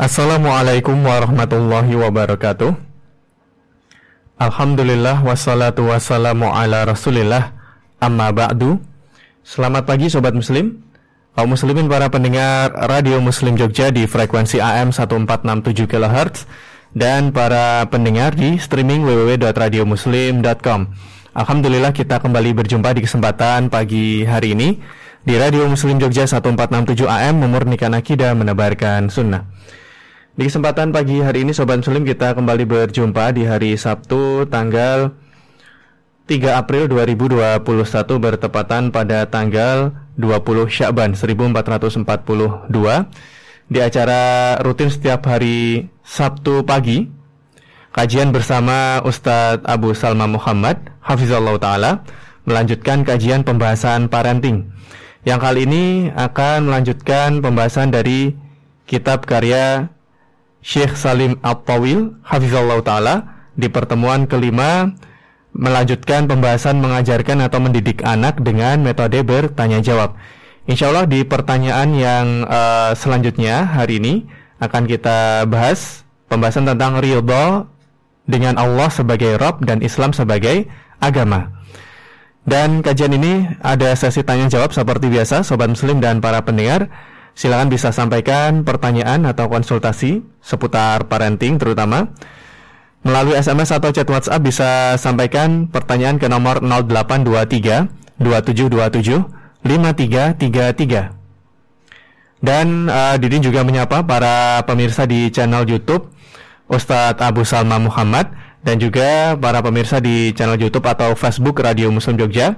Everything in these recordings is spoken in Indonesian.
Assalamualaikum warahmatullahi wabarakatuh. Alhamdulillah wassalatu wassalamu ala rasulillah amma ba'du. Selamat pagi sobat muslim. Kaum muslimin para pendengar Radio Muslim Jogja di frekuensi AM 1467 kHz dan para pendengar di streaming www.radiomuslim.com. Alhamdulillah kita kembali berjumpa di kesempatan pagi hari ini di Radio Muslim Jogja 1467 AM memurnikan akidah menebarkan sunnah. Di kesempatan pagi hari ini Sobat Muslim kita kembali berjumpa di hari Sabtu tanggal 3 April 2021 bertepatan pada tanggal 20 Syakban 1442 di acara rutin setiap hari Sabtu pagi kajian bersama Ustadz Abu Salma Muhammad Hafizallah Ta'ala melanjutkan kajian pembahasan parenting. Yang kali ini akan melanjutkan pembahasan dari kitab karya Syekh Salim At-Tawil Hafizallah Ta'ala di pertemuan kelima melanjutkan pembahasan mengajarkan atau mendidik anak dengan metode bertanya jawab. Insya Allah di pertanyaan yang uh, selanjutnya hari ini akan kita bahas pembahasan tentang ridho dengan Allah sebagai Rob dan Islam sebagai agama. Dan kajian ini ada sesi tanya jawab seperti biasa, sobat muslim dan para pendengar. Silakan bisa sampaikan pertanyaan atau konsultasi seputar parenting terutama. Melalui SMS atau chat WhatsApp bisa sampaikan pertanyaan ke nomor 0823 2727 5333. Dan uh, Didin juga menyapa para pemirsa di channel YouTube Ustadz Abu Salma Muhammad dan juga para pemirsa di channel YouTube atau Facebook Radio Muslim Jogja.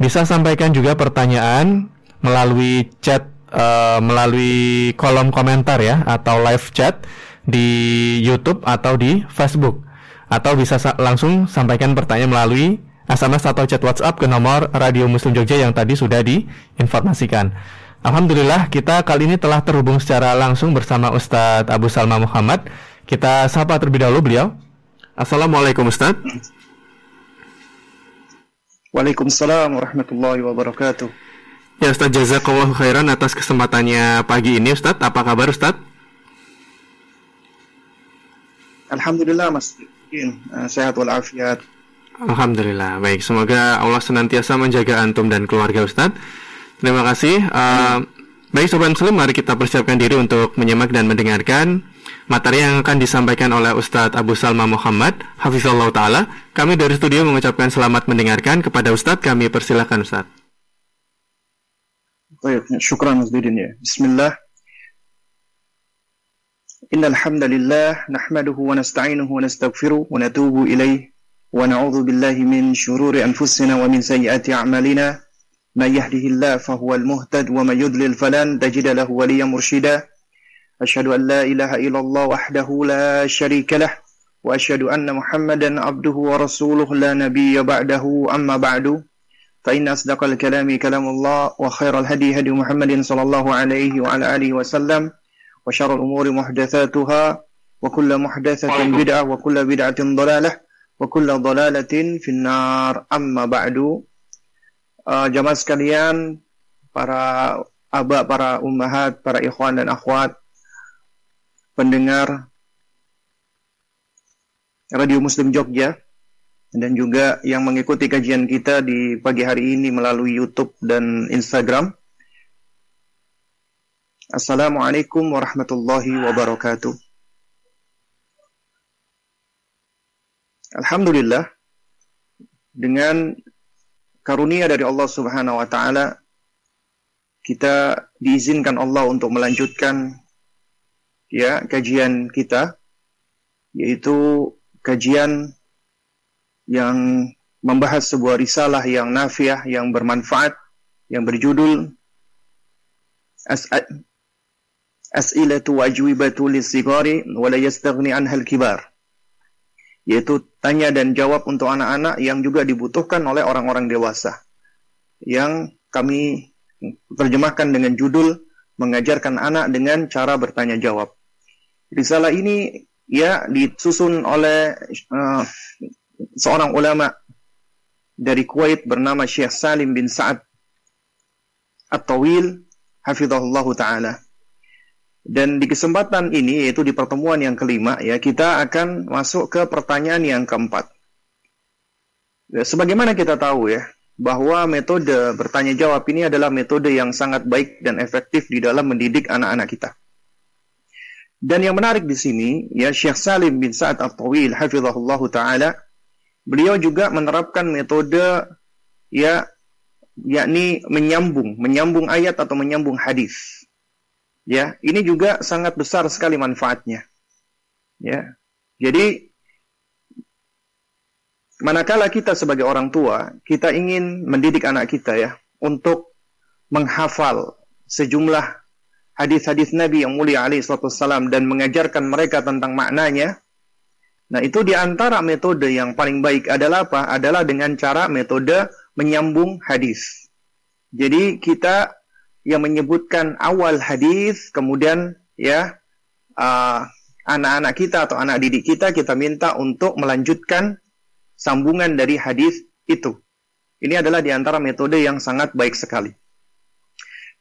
Bisa sampaikan juga pertanyaan melalui chat uh, melalui kolom komentar ya atau live chat di YouTube atau di Facebook atau bisa sa langsung sampaikan pertanyaan melalui SMS atau chat WhatsApp ke nomor Radio Muslim Jogja yang tadi sudah diinformasikan. Alhamdulillah kita kali ini telah terhubung secara langsung bersama Ustadz Abu Salma Muhammad. Kita sapa terlebih dahulu beliau. Assalamualaikum Ustadz. Waalaikumsalam warahmatullahi wabarakatuh. Ya Ustaz jazakallahu khairan atas kesempatannya pagi ini Ustaz. Apa kabar Ustaz? Alhamdulillah Mas. Uh, sehat walafiat. Alhamdulillah. Baik, semoga Allah senantiasa menjaga antum dan keluarga Ustaz. Terima kasih. Uh, baik Sobat Muslim, mari kita persiapkan diri untuk menyimak dan mendengarkan materi yang akan disampaikan oleh Ustadz Abu Salma Muhammad, Hafizullah Ta'ala. Kami dari studio mengucapkan selamat mendengarkan kepada Ustadz. Kami persilahkan Ustadz. طيب شكرا مزيدا بسم الله. إن الحمد لله نحمده ونستعينه ونستغفره ونتوب إليه ونعوذ بالله من شرور أنفسنا ومن سيئات أعمالنا. من يهده الله فهو المهتد ومن يضلل فلن تجد له وليا مرشدا. أشهد أن لا إله إلا الله وحده لا شريك له وأشهد أن محمدا عبده ورسوله لا نبي بعده أما بعد. فإن أصدق الكلام كلام الله وخير الهدي هدي محمد صلى الله عليه وعلى آله وسلم وشر الأمور محدثاتها وكل محدثة بدعة وكل بدعة ضلالة وكل ضلالة في النار. أما بعد uh, jamaah sekalian para aba, para ummahat, para ikhwan dan akhwat pendengar Radio Muslim Jogja. Dan juga yang mengikuti kajian kita di pagi hari ini melalui YouTube dan Instagram. Assalamualaikum warahmatullahi wabarakatuh. Alhamdulillah dengan karunia dari Allah Subhanahu wa taala kita diizinkan Allah untuk melanjutkan ya kajian kita yaitu kajian yang membahas sebuah risalah yang nafiah, yang bermanfaat, yang berjudul As'ilatu wajwibatu lisigari wa la al-kibar. Yaitu tanya dan jawab untuk anak-anak yang juga dibutuhkan oleh orang-orang dewasa. Yang kami terjemahkan dengan judul mengajarkan anak dengan cara bertanya jawab. Risalah ini ya disusun oleh uh, seorang ulama dari Kuwait bernama Syekh Salim bin Sa'ad At-Tawil hafizahullah taala. Dan di kesempatan ini yaitu di pertemuan yang kelima ya kita akan masuk ke pertanyaan yang keempat. Ya, sebagaimana kita tahu ya bahwa metode bertanya jawab ini adalah metode yang sangat baik dan efektif di dalam mendidik anak-anak kita. Dan yang menarik di sini ya Syekh Salim bin Sa'ad At-Tawil hafizahullah taala beliau juga menerapkan metode ya yakni menyambung, menyambung ayat atau menyambung hadis. Ya, ini juga sangat besar sekali manfaatnya. Ya. Jadi manakala kita sebagai orang tua, kita ingin mendidik anak kita ya untuk menghafal sejumlah hadis-hadis Nabi yang mulia alaihi dan mengajarkan mereka tentang maknanya. Nah, itu di antara metode yang paling baik adalah apa? Adalah dengan cara metode menyambung hadis. Jadi kita yang menyebutkan awal hadis, kemudian ya anak anak-anak kita atau anak didik kita kita minta untuk melanjutkan sambungan dari hadis itu. Ini adalah di antara metode yang sangat baik sekali.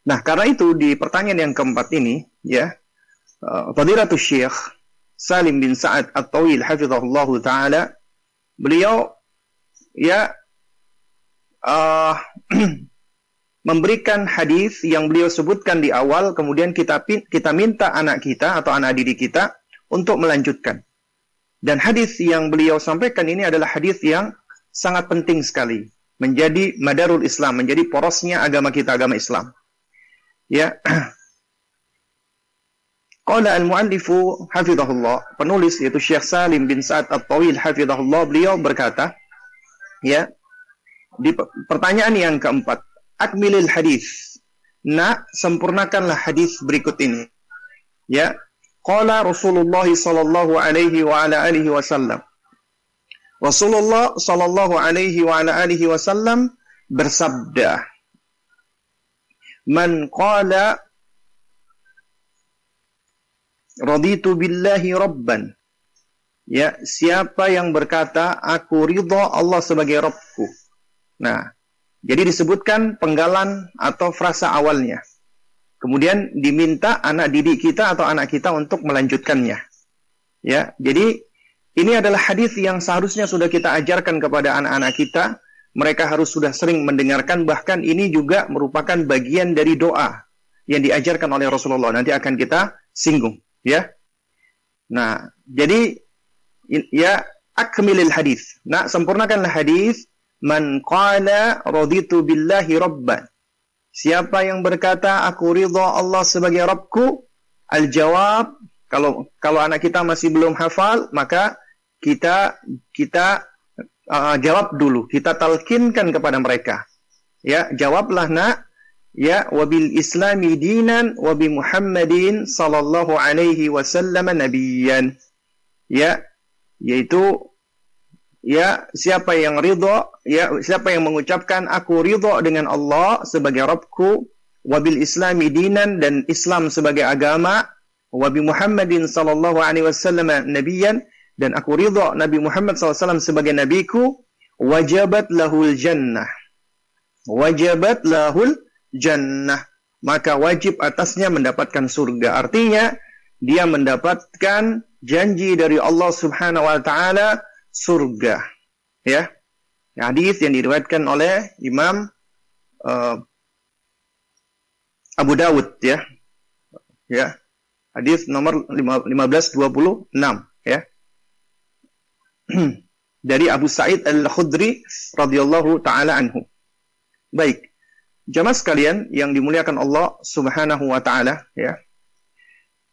Nah, karena itu di pertanyaan yang keempat ini, ya, uh, Fadilatul Syekh Salim bin Sa'ad At-Tawil hafizahullah taala, beliau ya uh, memberikan hadis yang beliau sebutkan di awal, kemudian kita kita minta anak kita atau anak didik kita untuk melanjutkan. Dan hadis yang beliau sampaikan ini adalah hadis yang sangat penting sekali, menjadi madarul Islam, menjadi porosnya agama kita, agama Islam. Ya. Qala al-muallifu hafizahullah, penulis yaitu Syekh Salim bin Sa'ad At-Tawil hafizahullah, beliau berkata, ya, di pertanyaan yang keempat, akmilil hadis. Nak, sempurnakanlah hadis berikut ini. Ya, qala Rasulullah sallallahu alaihi wa ala alihi wasallam. Rasulullah sallallahu alaihi wa ala alihi wasallam bersabda, man qala raditu billahi rabban ya siapa yang berkata aku ridha Allah sebagai Rabbku nah jadi disebutkan penggalan atau frasa awalnya. Kemudian diminta anak didik kita atau anak kita untuk melanjutkannya. Ya jadi ini adalah hadis yang seharusnya sudah kita ajarkan kepada anak-anak kita. Mereka harus sudah sering mendengarkan. Bahkan ini juga merupakan bagian dari doa yang diajarkan oleh Rasulullah. Nanti akan kita singgung ya? Nah jadi ya akmilil hadis. Nah sempurnakanlah hadis man qala raditu billahi rabban. Siapa yang berkata aku ridha Allah sebagai Rabbku al jawab kalau kalau anak kita masih belum hafal maka kita kita uh, jawab dulu, kita talkinkan kepada mereka. Ya, jawablah nak, ya wabil islami dinan wabi Muhammadin sallallahu alaihi wasallam nabiyan. Ya, yaitu ya siapa yang ridho ya siapa yang mengucapkan aku ridho dengan Allah sebagai Rabbku wabil islami dinan dan Islam sebagai agama wabi Muhammadin sallallahu alaihi wasallam nabiyan dan aku ridha Nabi Muhammad SAW sebagai nabiku, wajabat lahul jannah. Wajabat lahul jannah. Maka wajib atasnya mendapatkan surga. Artinya, dia mendapatkan janji dari Allah Subhanahu wa taala surga. Ya. Hadis yang diriwayatkan oleh Imam uh, Abu Dawud ya. Ya. Hadis nomor 1526 ya. dari Abu Sa'id Al-Khudri radhiyallahu taala anhu. Baik. Jamaah sekalian yang dimuliakan Allah Subhanahu wa taala ya.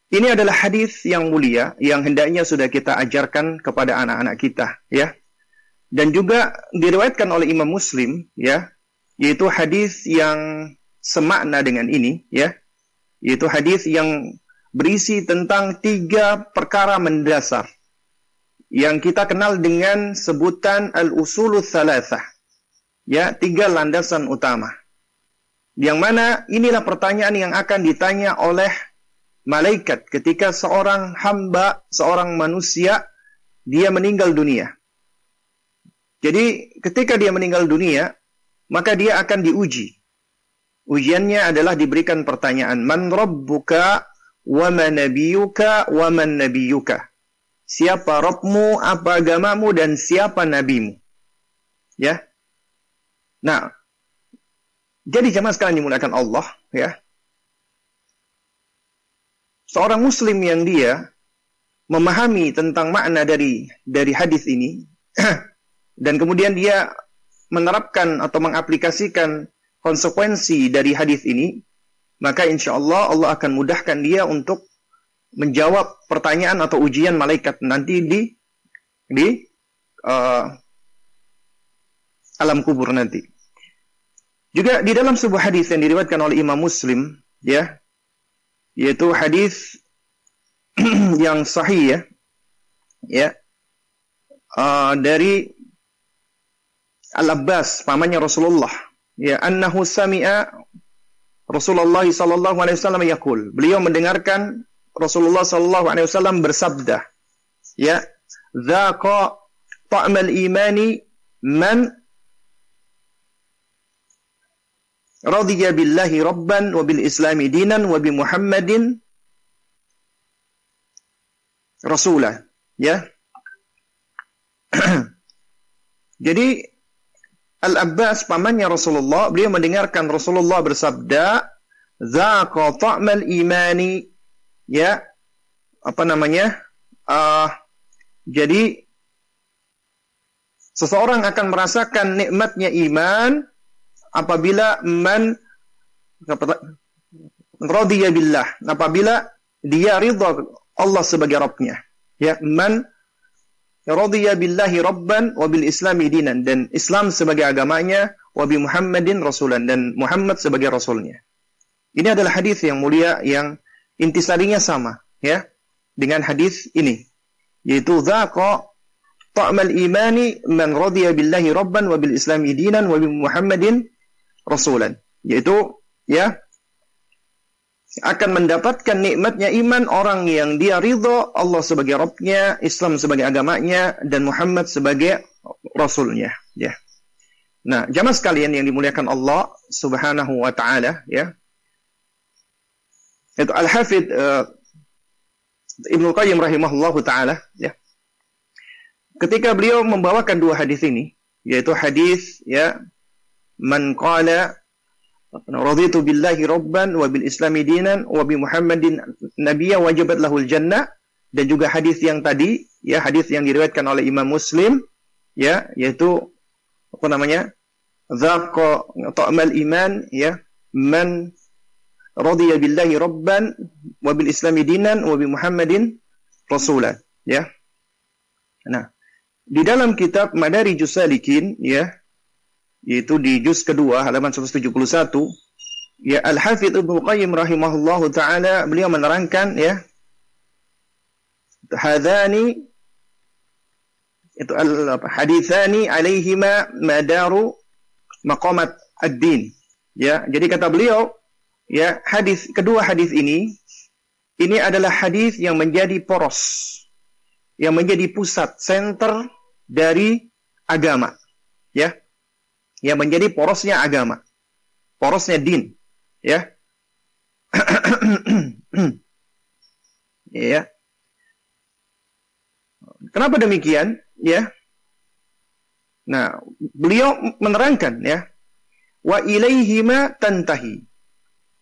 Ini adalah hadis yang mulia yang hendaknya sudah kita ajarkan kepada anak-anak kita ya. Dan juga diriwayatkan oleh Imam Muslim ya, yaitu hadis yang semakna dengan ini ya. Yaitu hadis yang berisi tentang tiga perkara mendasar yang kita kenal dengan sebutan al-usulul thalathah. Ya, tiga landasan utama. Yang mana inilah pertanyaan yang akan ditanya oleh malaikat ketika seorang hamba, seorang manusia dia meninggal dunia. Jadi ketika dia meninggal dunia, maka dia akan diuji. Ujiannya adalah diberikan pertanyaan, "Man rabbuka wa man nabiyuka wa man nabiyuka. Siapa Rabbmu, apa agamamu dan siapa nabimu. Ya. Nah, jadi jemaah sekalian dimulakan Allah, ya. Seorang muslim yang dia memahami tentang makna dari dari hadis ini dan kemudian dia menerapkan atau mengaplikasikan konsekuensi dari hadis ini, maka insya Allah Allah akan mudahkan dia untuk menjawab pertanyaan atau ujian malaikat nanti di di uh, alam kubur nanti. Juga di dalam sebuah hadis yang diriwayatkan oleh Imam Muslim, ya, yaitu hadis yang sahih ya, ya, uh, dari Al Abbas, pamannya Rasulullah, ya, annahu sami'a Rasulullah sallallahu alaihi wasallam yaqul. Beliau mendengarkan Rasulullah sallallahu alaihi wasallam bersabda, ya, "Dzaqa ta'mal imani man radiya billahi rabban wa bil islami dinan wa bi Muhammadin rasulah." Ya. Jadi Al-Abbas pamannya Rasulullah, beliau mendengarkan Rasulullah bersabda, "Dzaqa ta'mal imani." Ya. Apa namanya? Uh, jadi seseorang akan merasakan nikmatnya iman apabila man radiya billah, apabila dia ridha Allah sebagai Rabbnya. Ya, man radiya billahi rabban wa bil islami dinan. Dan Islam sebagai agamanya wa bi Muhammadin rasulan. Dan Muhammad sebagai rasulnya. Ini adalah hadis yang mulia yang intisarinya sama ya dengan hadis ini. Yaitu dzaqa ta'mal imani man radiya billahi rabban wa bil islami dinan wa bi Muhammadin rasulan yaitu ya akan mendapatkan nikmatnya iman orang yang dia ridho Allah sebagai Rabbnya, Islam sebagai agamanya, dan Muhammad sebagai Rasulnya. Ya. Nah, jamaah sekalian yang dimuliakan Allah Subhanahu wa taala, ya. Itu Al-Hafidh uh, Ibnu Qayyim rahimahullahu taala, ya. Ketika beliau membawakan dua hadis ini, yaitu hadis ya man qala raditu billahi rabban wa bil islami dinan wa bi muhammadin nabiyya wajibat lahul jannah. Dan juga hadis yang tadi ya hadis yang diriwayatkan oleh Imam Muslim ya yaitu apa namanya dzaqa ta'mal iman ya man radiya billahi rabban wa bil islami dinan wa bi muhammadin rasulan ya. Nah di dalam kitab Madarijus Salikin ya yaitu di juz kedua halaman 171 ya Al-Hafidz Ibnu Qayyim rahimahullahu taala beliau menerangkan ya hadani itu al hadithani alaihima madaru maqamat ad-din. Ya jadi kata beliau ya hadis kedua hadis ini ini adalah hadis yang menjadi poros yang menjadi pusat center dari agama. Ya yang menjadi porosnya agama, porosnya din, ya. ya. Kenapa demikian? Ya. Nah, beliau menerangkan ya, wa ilaihima tantahi.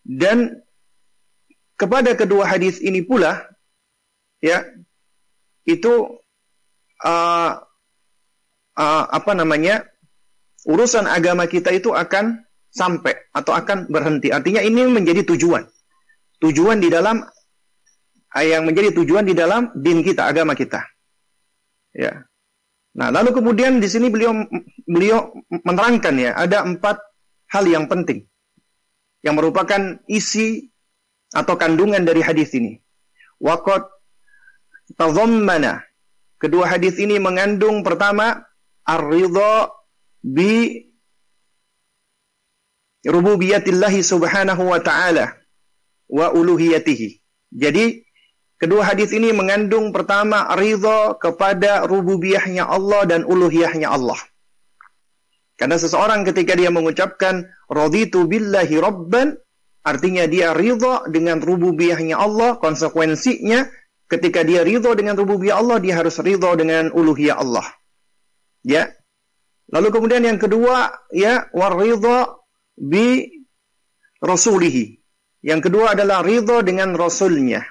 Dan kepada kedua hadis ini pula ya itu uh, uh, apa namanya urusan agama kita itu akan sampai atau akan berhenti. Artinya ini menjadi tujuan. Tujuan di dalam yang menjadi tujuan di dalam din kita, agama kita. Ya. Nah, lalu kemudian di sini beliau beliau menerangkan ya, ada empat hal yang penting yang merupakan isi atau kandungan dari hadis ini. Waqat tazammana. Kedua hadis ini mengandung pertama ar-ridha bi rububiyatillahi subhanahu wa ta'ala wa uluhiyatihi. Jadi kedua hadis ini mengandung pertama ridha kepada rububiyahnya Allah dan uluhiyahnya Allah. Karena seseorang ketika dia mengucapkan raditu billahi rabban Artinya dia ridho dengan rububiyahnya Allah, konsekuensinya ketika dia ridho dengan rububiyah Allah, dia harus ridho dengan uluhiyah Allah. Ya. Lalu kemudian yang kedua, ya, waridho bi rasulihi. Yang kedua adalah ridho dengan rasulnya.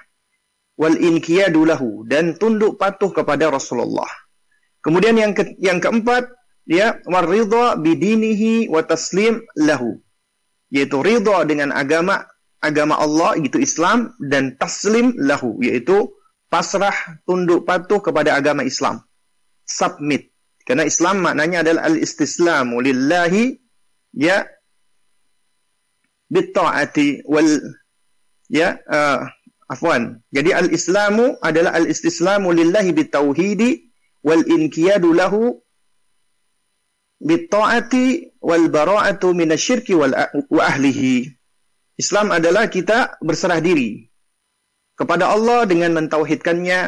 Wal inqiyadu lahu dan tunduk patuh kepada Rasulullah. Kemudian yang ke, yang keempat, ya, waridho bidinihi wa taslim lahu yaitu ridha dengan agama agama Allah itu Islam dan taslim lahu yaitu pasrah tunduk patuh kepada agama Islam submit karena Islam maknanya adalah al-istislamu lillahi ya bitta'ati wal ya uh, afwan jadi al-islamu adalah al-istislamu lillahi bitauhidi wal inqiyadu lahu bitta'ati wal bara'atu minasyirki wal wa ahlihi. Islam adalah kita berserah diri kepada Allah dengan mentauhidkannya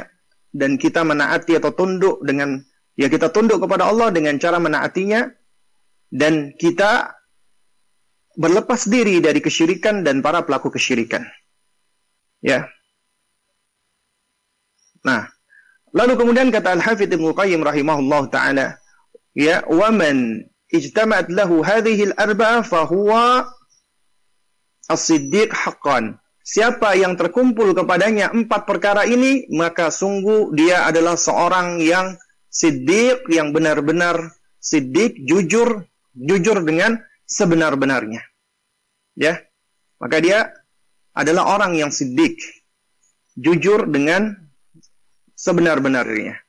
dan kita menaati atau tunduk dengan ya kita tunduk kepada Allah dengan cara menaatinya dan kita berlepas diri dari kesyirikan dan para pelaku kesyirikan. Ya. Nah, lalu kemudian kata Al-Hafidz Ibnu Qayyim rahimahullah taala, ya waman ijtama'at lahu hadhihi al-arba'a fahuwa as-siddiq haqqan siapa yang terkumpul kepadanya empat perkara ini maka sungguh dia adalah seorang yang siddiq yang benar-benar siddiq jujur jujur dengan sebenar-benarnya. Ya. Maka dia adalah orang yang siddiq jujur dengan sebenar-benarnya.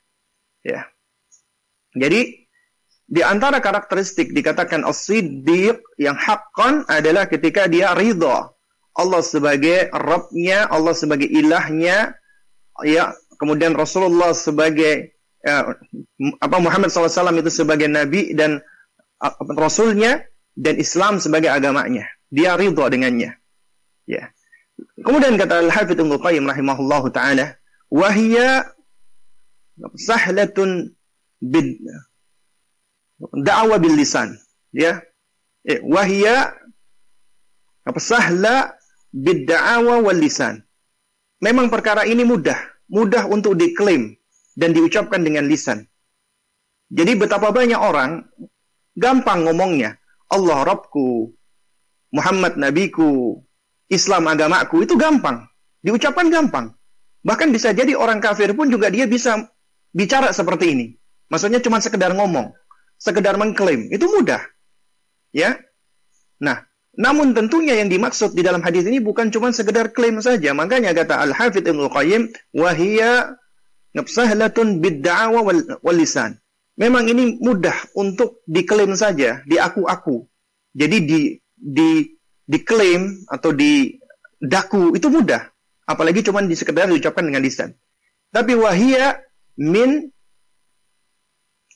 Ya. Jadi di antara karakteristik dikatakan as-siddiq yang haqqan adalah ketika dia ridha Allah sebagai Rabbnya, Allah sebagai ilahnya, ya, kemudian Rasulullah sebagai ya, apa Muhammad SAW itu sebagai nabi dan rasulnya dan Islam sebagai agamanya. Dia ridha dengannya. Ya. Kemudian kata Al-Hafidz Ibnu Qayyim rahimahullahu taala, "Wa hiya sahlatun bid dakwah bil lisan ya eh, wahia apa sahla bid da'awa wal lisan memang perkara ini mudah mudah untuk diklaim dan diucapkan dengan lisan jadi betapa banyak orang gampang ngomongnya Allah Rabbku Muhammad nabiku Islam agamaku itu gampang diucapkan gampang bahkan bisa jadi orang kafir pun juga dia bisa bicara seperti ini maksudnya cuma sekedar ngomong sekedar mengklaim. Itu mudah. Ya. Nah, namun tentunya yang dimaksud di dalam hadis ini bukan cuma sekedar klaim saja. Makanya kata Al-Hafidh Ibnu Qayyim, "Wahia sahlatun bid-da'wa wal lisan." Memang ini mudah untuk diklaim saja, diaku-aku. Jadi di di diklaim atau di daku itu mudah. Apalagi cuma di sekedar diucapkan dengan lisan. Tapi wahia min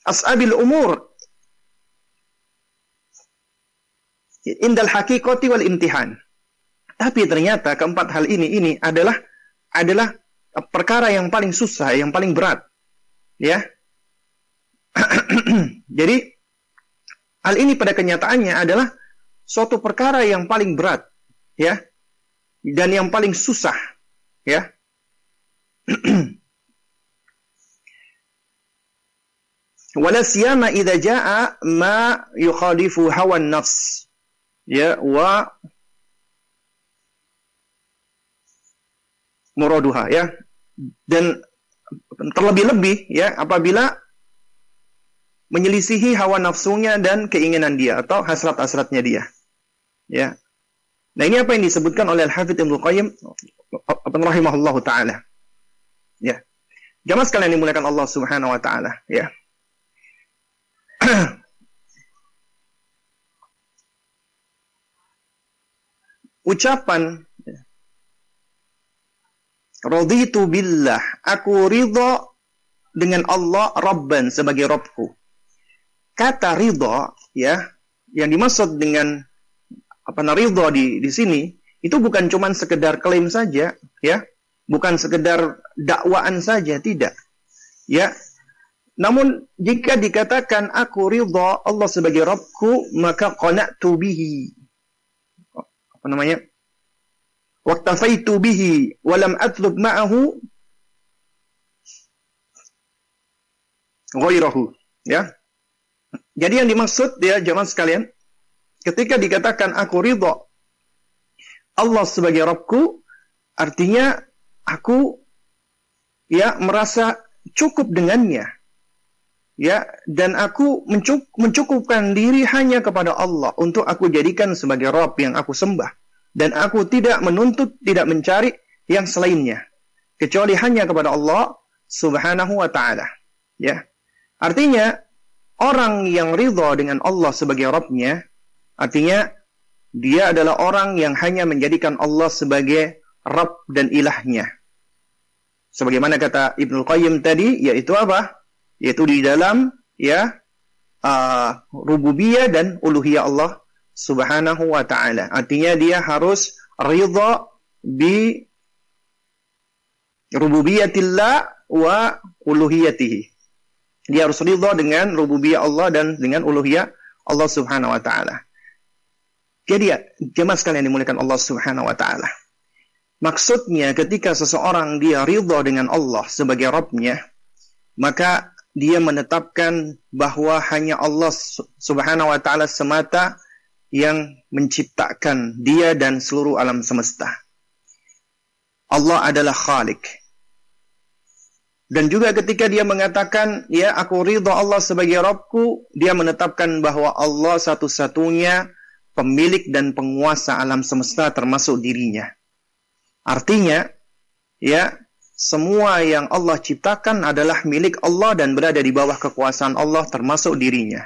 as'abil umur indal hakikoti wal imtihan. Tapi ternyata keempat hal ini ini adalah adalah perkara yang paling susah, yang paling berat. Ya. Jadi hal ini pada kenyataannya adalah suatu perkara yang paling berat, ya. Dan yang paling susah, ya. Wala siyama idza jaa ma yukhalifu hawan nafs ya wa muraduha ya. Dan terlebih-lebih ya apabila menyelisihi hawa nafsunya dan keinginan dia atau hasrat-hasratnya dia ya. Nah ini apa yang disebutkan oleh Al-Hafidz Ibnu Qayyim rahimahullahu taala ya. Jamaah sekalian dimuliakan Allah Subhanahu wa taala ya. Ucapan Raditu billah, aku ridho dengan Allah Rabban sebagai Robku. Kata ridho, ya, yang dimaksud dengan apa ridho di di sini itu bukan cuma sekedar klaim saja, ya, bukan sekedar dakwaan saja, tidak, ya. Namun jika dikatakan aku ridho Allah sebagai Robku, maka qana'tu bihi. Apa namanya waktafaitu bihi wa lam atlub ma'ahu ghairahu. Ya. Jadi yang dimaksud ya jemaah sekalian ketika dikatakan aku ridho Allah sebagai Rabbku artinya aku ya merasa cukup dengannya. Ya dan aku mencukupkan diri hanya kepada Allah untuk aku jadikan sebagai Rabb yang aku sembah dan aku tidak menuntut tidak mencari yang selainnya kecuali hanya kepada Allah Subhanahu wa taala ya Artinya, orang yang ridha dengan Allah sebagai Rabbnya, artinya dia adalah orang yang hanya menjadikan Allah sebagai Rabb dan ilahnya. Sebagaimana kata Ibnu Qayyim tadi, yaitu apa? Yaitu di dalam ya uh, rububiyah dan uluhiyah Allah Subhanahu wa taala. Artinya dia harus ridha bi rububiyatillah wa uluhiyatihi. Dia harus ridha dengan rububiyah Allah dan dengan uluhiyah Allah Subhanahu wa taala. Jadi ya, jemaah sekalian dimuliakan Allah Subhanahu wa taala. Maksudnya ketika seseorang dia ridha dengan Allah sebagai Rabbnya, maka dia menetapkan bahwa hanya Allah Subhanahu wa taala semata yang menciptakan dia dan seluruh alam semesta. Allah adalah Khalik. Dan juga ketika dia mengatakan, ya aku ridha Allah sebagai Rabbku, dia menetapkan bahwa Allah satu-satunya pemilik dan penguasa alam semesta termasuk dirinya. Artinya, ya semua yang Allah ciptakan adalah milik Allah dan berada di bawah kekuasaan Allah termasuk dirinya.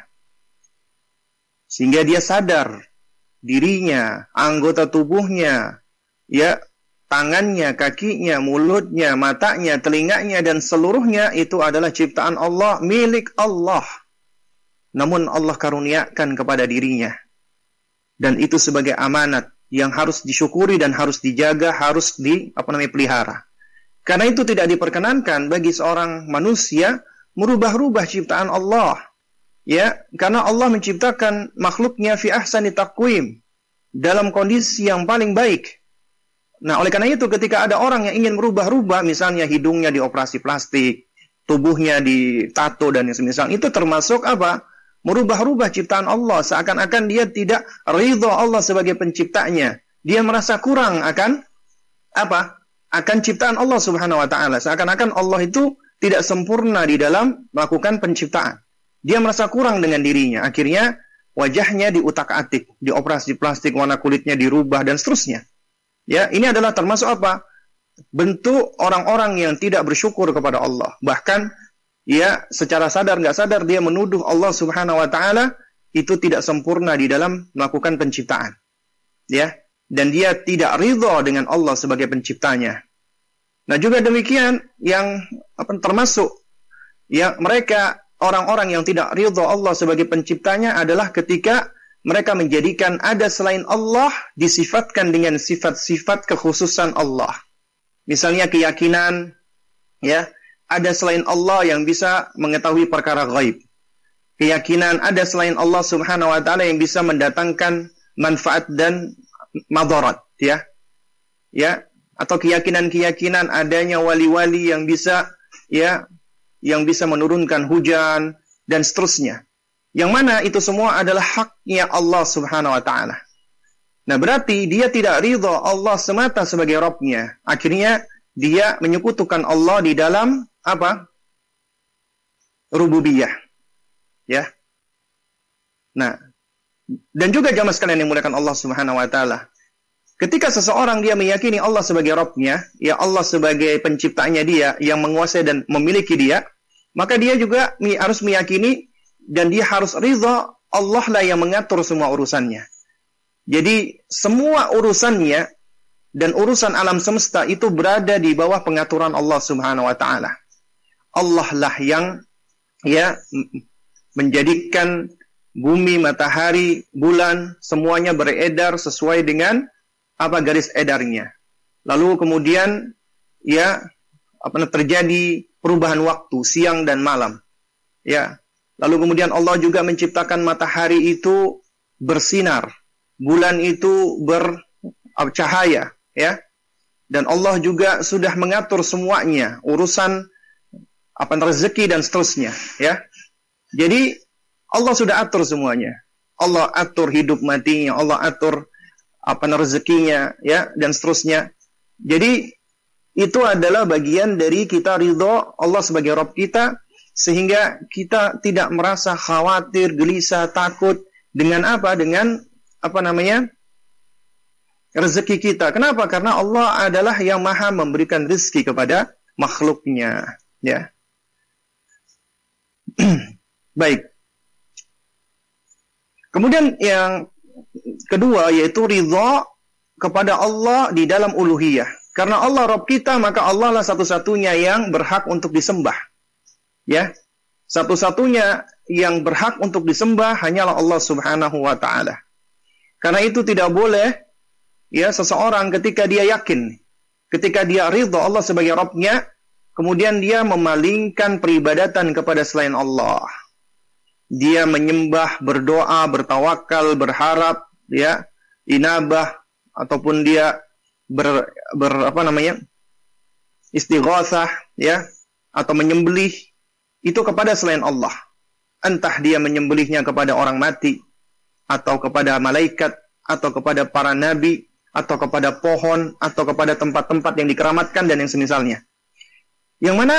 Sehingga dia sadar dirinya, anggota tubuhnya, ya tangannya, kakinya, mulutnya, matanya, telinganya, dan seluruhnya itu adalah ciptaan Allah, milik Allah. Namun Allah karuniakan kepada dirinya. Dan itu sebagai amanat yang harus disyukuri dan harus dijaga, harus di apa namanya pelihara. Karena itu tidak diperkenankan bagi seorang manusia merubah-rubah ciptaan Allah. Ya, karena Allah menciptakan makhluknya fi ahsani taqwim dalam kondisi yang paling baik Nah, oleh karena itu ketika ada orang yang ingin merubah-rubah, misalnya hidungnya dioperasi plastik, tubuhnya ditato dan yang semisal, itu termasuk apa? Merubah-rubah ciptaan Allah, seakan-akan dia tidak ridho Allah sebagai penciptanya. Dia merasa kurang akan apa? Akan ciptaan Allah Subhanahu wa taala. Seakan-akan Allah itu tidak sempurna di dalam melakukan penciptaan. Dia merasa kurang dengan dirinya. Akhirnya wajahnya diutak-atik, dioperasi plastik, warna kulitnya dirubah dan seterusnya. Ya, ini adalah termasuk apa? Bentuk orang-orang yang tidak bersyukur kepada Allah. Bahkan ya secara sadar nggak sadar dia menuduh Allah Subhanahu wa taala itu tidak sempurna di dalam melakukan penciptaan. Ya, dan dia tidak ridho dengan Allah sebagai penciptanya. Nah, juga demikian yang apa termasuk yang mereka orang-orang yang tidak ridho Allah sebagai penciptanya adalah ketika mereka menjadikan ada selain Allah disifatkan dengan sifat-sifat kekhususan Allah. Misalnya keyakinan ya, ada selain Allah yang bisa mengetahui perkara gaib. Keyakinan ada selain Allah Subhanahu wa taala yang bisa mendatangkan manfaat dan madarat, ya. Ya, atau keyakinan-keyakinan adanya wali-wali yang bisa ya yang bisa menurunkan hujan dan seterusnya. Yang mana itu semua adalah haknya Allah Subhanahu wa taala. Nah, berarti dia tidak ridha Allah semata sebagai Rabbnya. Akhirnya dia menyekutukan Allah di dalam apa? Rububiyah. Ya. Nah, dan juga jamaah sekalian yang muliakan Allah Subhanahu wa taala. Ketika seseorang dia meyakini Allah sebagai Rabbnya, ya Allah sebagai penciptanya dia yang menguasai dan memiliki dia, maka dia juga harus meyakini dan dia harus ridha Allah lah yang mengatur semua urusannya. Jadi semua urusannya dan urusan alam semesta itu berada di bawah pengaturan Allah Subhanahu wa taala. Allah lah yang ya menjadikan bumi, matahari, bulan semuanya beredar sesuai dengan apa garis edarnya. Lalu kemudian ya apa terjadi perubahan waktu siang dan malam. Ya, Lalu kemudian Allah juga menciptakan matahari itu bersinar, bulan itu bercahaya, ya. dan Allah juga sudah mengatur semuanya urusan apa rezeki dan seterusnya ya jadi Allah sudah atur semuanya Allah atur hidup matinya Allah atur apa rezekinya ya dan seterusnya jadi itu adalah bagian dari kita ridho Allah sebagai Rob kita sehingga kita tidak merasa khawatir, gelisah, takut dengan apa? Dengan apa namanya? rezeki kita. Kenapa? Karena Allah adalah yang maha memberikan rezeki kepada makhluknya. Ya. Baik. Kemudian yang kedua yaitu ridho kepada Allah di dalam uluhiyah. Karena Allah Rob kita, maka Allah lah satu-satunya yang berhak untuk disembah. Ya, satu-satunya yang berhak untuk disembah hanyalah Allah Subhanahu wa taala. Karena itu tidak boleh ya seseorang ketika dia yakin, ketika dia ridho Allah sebagai Rabbnya, kemudian dia memalingkan peribadatan kepada selain Allah. Dia menyembah, berdoa, bertawakal, berharap, ya, inabah ataupun dia ber, ber apa namanya istighatsah ya atau menyembelih itu kepada selain Allah. Entah dia menyembelihnya kepada orang mati atau kepada malaikat atau kepada para nabi atau kepada pohon atau kepada tempat-tempat yang dikeramatkan dan yang semisalnya. Yang mana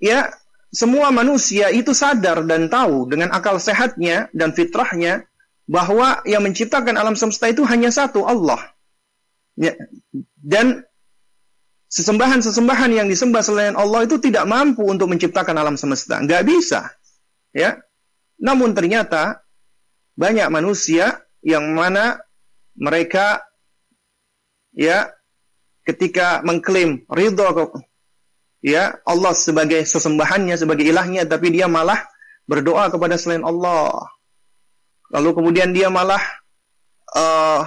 ya semua manusia itu sadar dan tahu dengan akal sehatnya dan fitrahnya bahwa yang menciptakan alam semesta itu hanya satu Allah. Ya. Dan sesembahan-sesembahan yang disembah selain Allah itu tidak mampu untuk menciptakan alam semesta. Nggak bisa. Ya. Namun ternyata banyak manusia yang mana mereka ya ketika mengklaim ridho ya Allah sebagai sesembahannya sebagai ilahnya tapi dia malah berdoa kepada selain Allah. Lalu kemudian dia malah uh,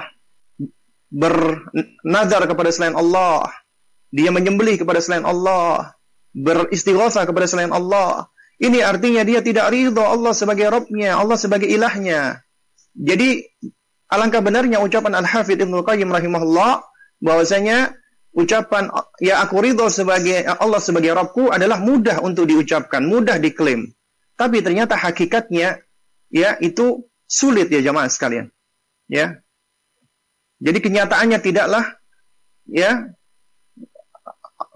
bernazar kepada selain Allah, dia menyembelih kepada selain Allah, beristighosa kepada selain Allah. Ini artinya dia tidak ridho Allah sebagai Robnya, Allah sebagai ilahnya. Jadi alangkah benarnya ucapan Al-Hafidh Ibnu Qayyim rahimahullah bahwasanya ucapan ya aku ridho sebagai Allah sebagai Robku adalah mudah untuk diucapkan, mudah diklaim. Tapi ternyata hakikatnya ya itu sulit ya jamaah sekalian. Ya, jadi kenyataannya tidaklah ya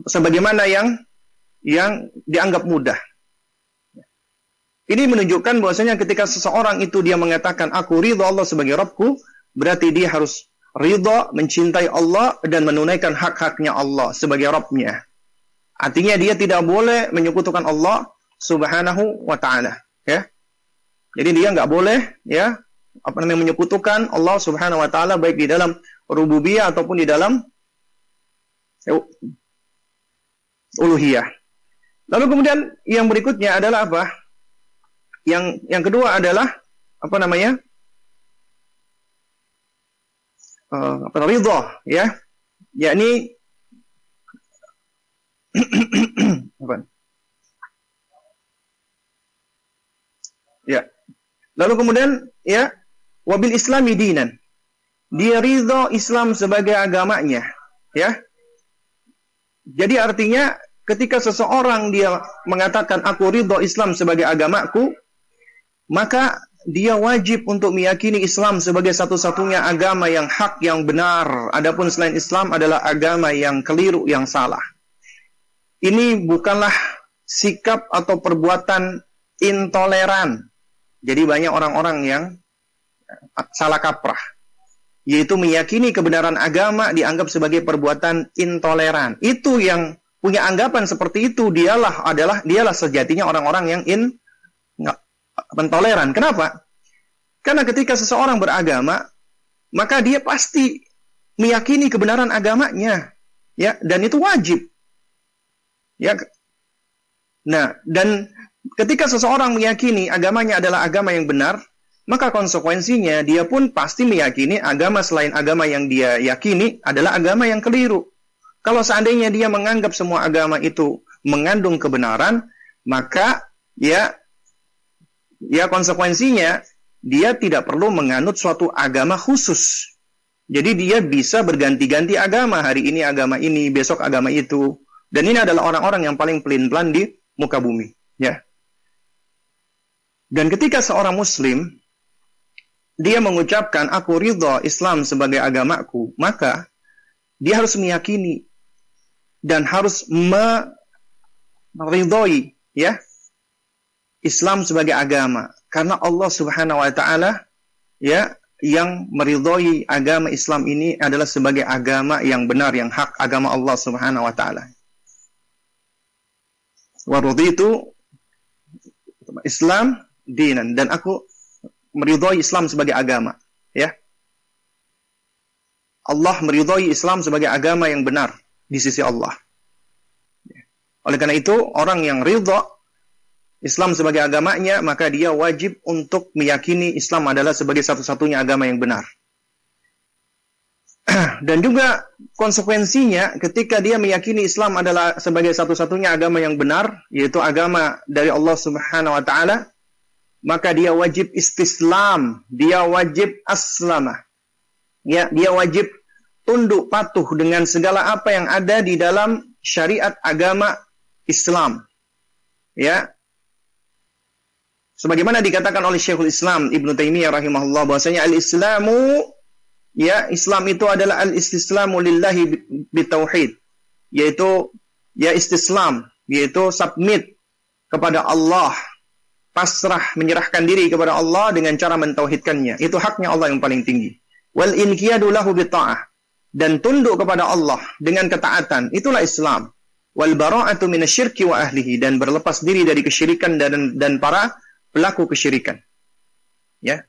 sebagaimana yang yang dianggap mudah. Ini menunjukkan bahwasanya ketika seseorang itu dia mengatakan aku ridho Allah sebagai Rabbku, berarti dia harus ridho mencintai Allah dan menunaikan hak-haknya Allah sebagai Rabbnya. Artinya dia tidak boleh menyekutukan Allah Subhanahu wa taala, ya. Jadi dia nggak boleh ya apa namanya menyekutukan Allah Subhanahu wa taala baik di dalam rububiyah ataupun di dalam uluhiyah. Lalu kemudian yang berikutnya adalah apa? Yang yang kedua adalah apa namanya? Uh, apa ridho ya. Yakni apa? Ya. Lalu kemudian ya wabil islami dinan. Dia ridho Islam sebagai agamanya, ya. Jadi artinya ketika seseorang dia mengatakan aku ridho Islam sebagai agamaku, maka dia wajib untuk meyakini Islam sebagai satu-satunya agama yang hak, yang benar. Adapun selain Islam adalah agama yang keliru, yang salah. Ini bukanlah sikap atau perbuatan intoleran. Jadi banyak orang-orang yang salah kaprah yaitu meyakini kebenaran agama dianggap sebagai perbuatan intoleran. Itu yang punya anggapan seperti itu dialah adalah dialah sejatinya orang-orang yang in mentoleran. Kenapa? Karena ketika seseorang beragama, maka dia pasti meyakini kebenaran agamanya, ya, dan itu wajib. Ya. Nah, dan ketika seseorang meyakini agamanya adalah agama yang benar, maka konsekuensinya dia pun pasti meyakini agama selain agama yang dia yakini adalah agama yang keliru. Kalau seandainya dia menganggap semua agama itu mengandung kebenaran, maka ya ya konsekuensinya dia tidak perlu menganut suatu agama khusus. Jadi dia bisa berganti-ganti agama. Hari ini agama ini, besok agama itu. Dan ini adalah orang-orang yang paling pelin-pelan di muka bumi. Ya. Dan ketika seorang muslim dia mengucapkan aku ridho Islam sebagai agamaku, maka dia harus meyakini dan harus meridhoi ya Islam sebagai agama karena Allah Subhanahu wa taala ya yang meridhoi agama Islam ini adalah sebagai agama yang benar yang hak agama Allah Subhanahu wa taala. Wa itu Islam dinan dan aku meridhoi Islam sebagai agama ya. Allah meridhoi Islam sebagai agama yang benar di sisi Allah. Oleh karena itu, orang yang ridha Islam sebagai agamanya, maka dia wajib untuk meyakini Islam adalah sebagai satu-satunya agama yang benar. Dan juga konsekuensinya ketika dia meyakini Islam adalah sebagai satu-satunya agama yang benar, yaitu agama dari Allah Subhanahu wa taala, maka dia wajib istislam, dia wajib aslama. Ya, dia wajib tunduk patuh dengan segala apa yang ada di dalam syariat agama Islam. Ya. Sebagaimana dikatakan oleh Syekhul Islam Ibnu Taimiyah rahimahullah bahwasanya al-Islamu ya Islam itu adalah al-istislamu lillahi bitauhid. Yaitu ya istislam. Yaitu submit kepada Allah. Pasrah menyerahkan diri kepada Allah dengan cara mentauhidkannya. Itu haknya Allah yang paling tinggi. Wal inqiyadu lahu bita'ah dan tunduk kepada Allah dengan ketaatan. Itulah Islam. Wal bara'atu minasyirki wa ahlihi. Dan berlepas diri dari kesyirikan dan dan para pelaku kesyirikan. Ya.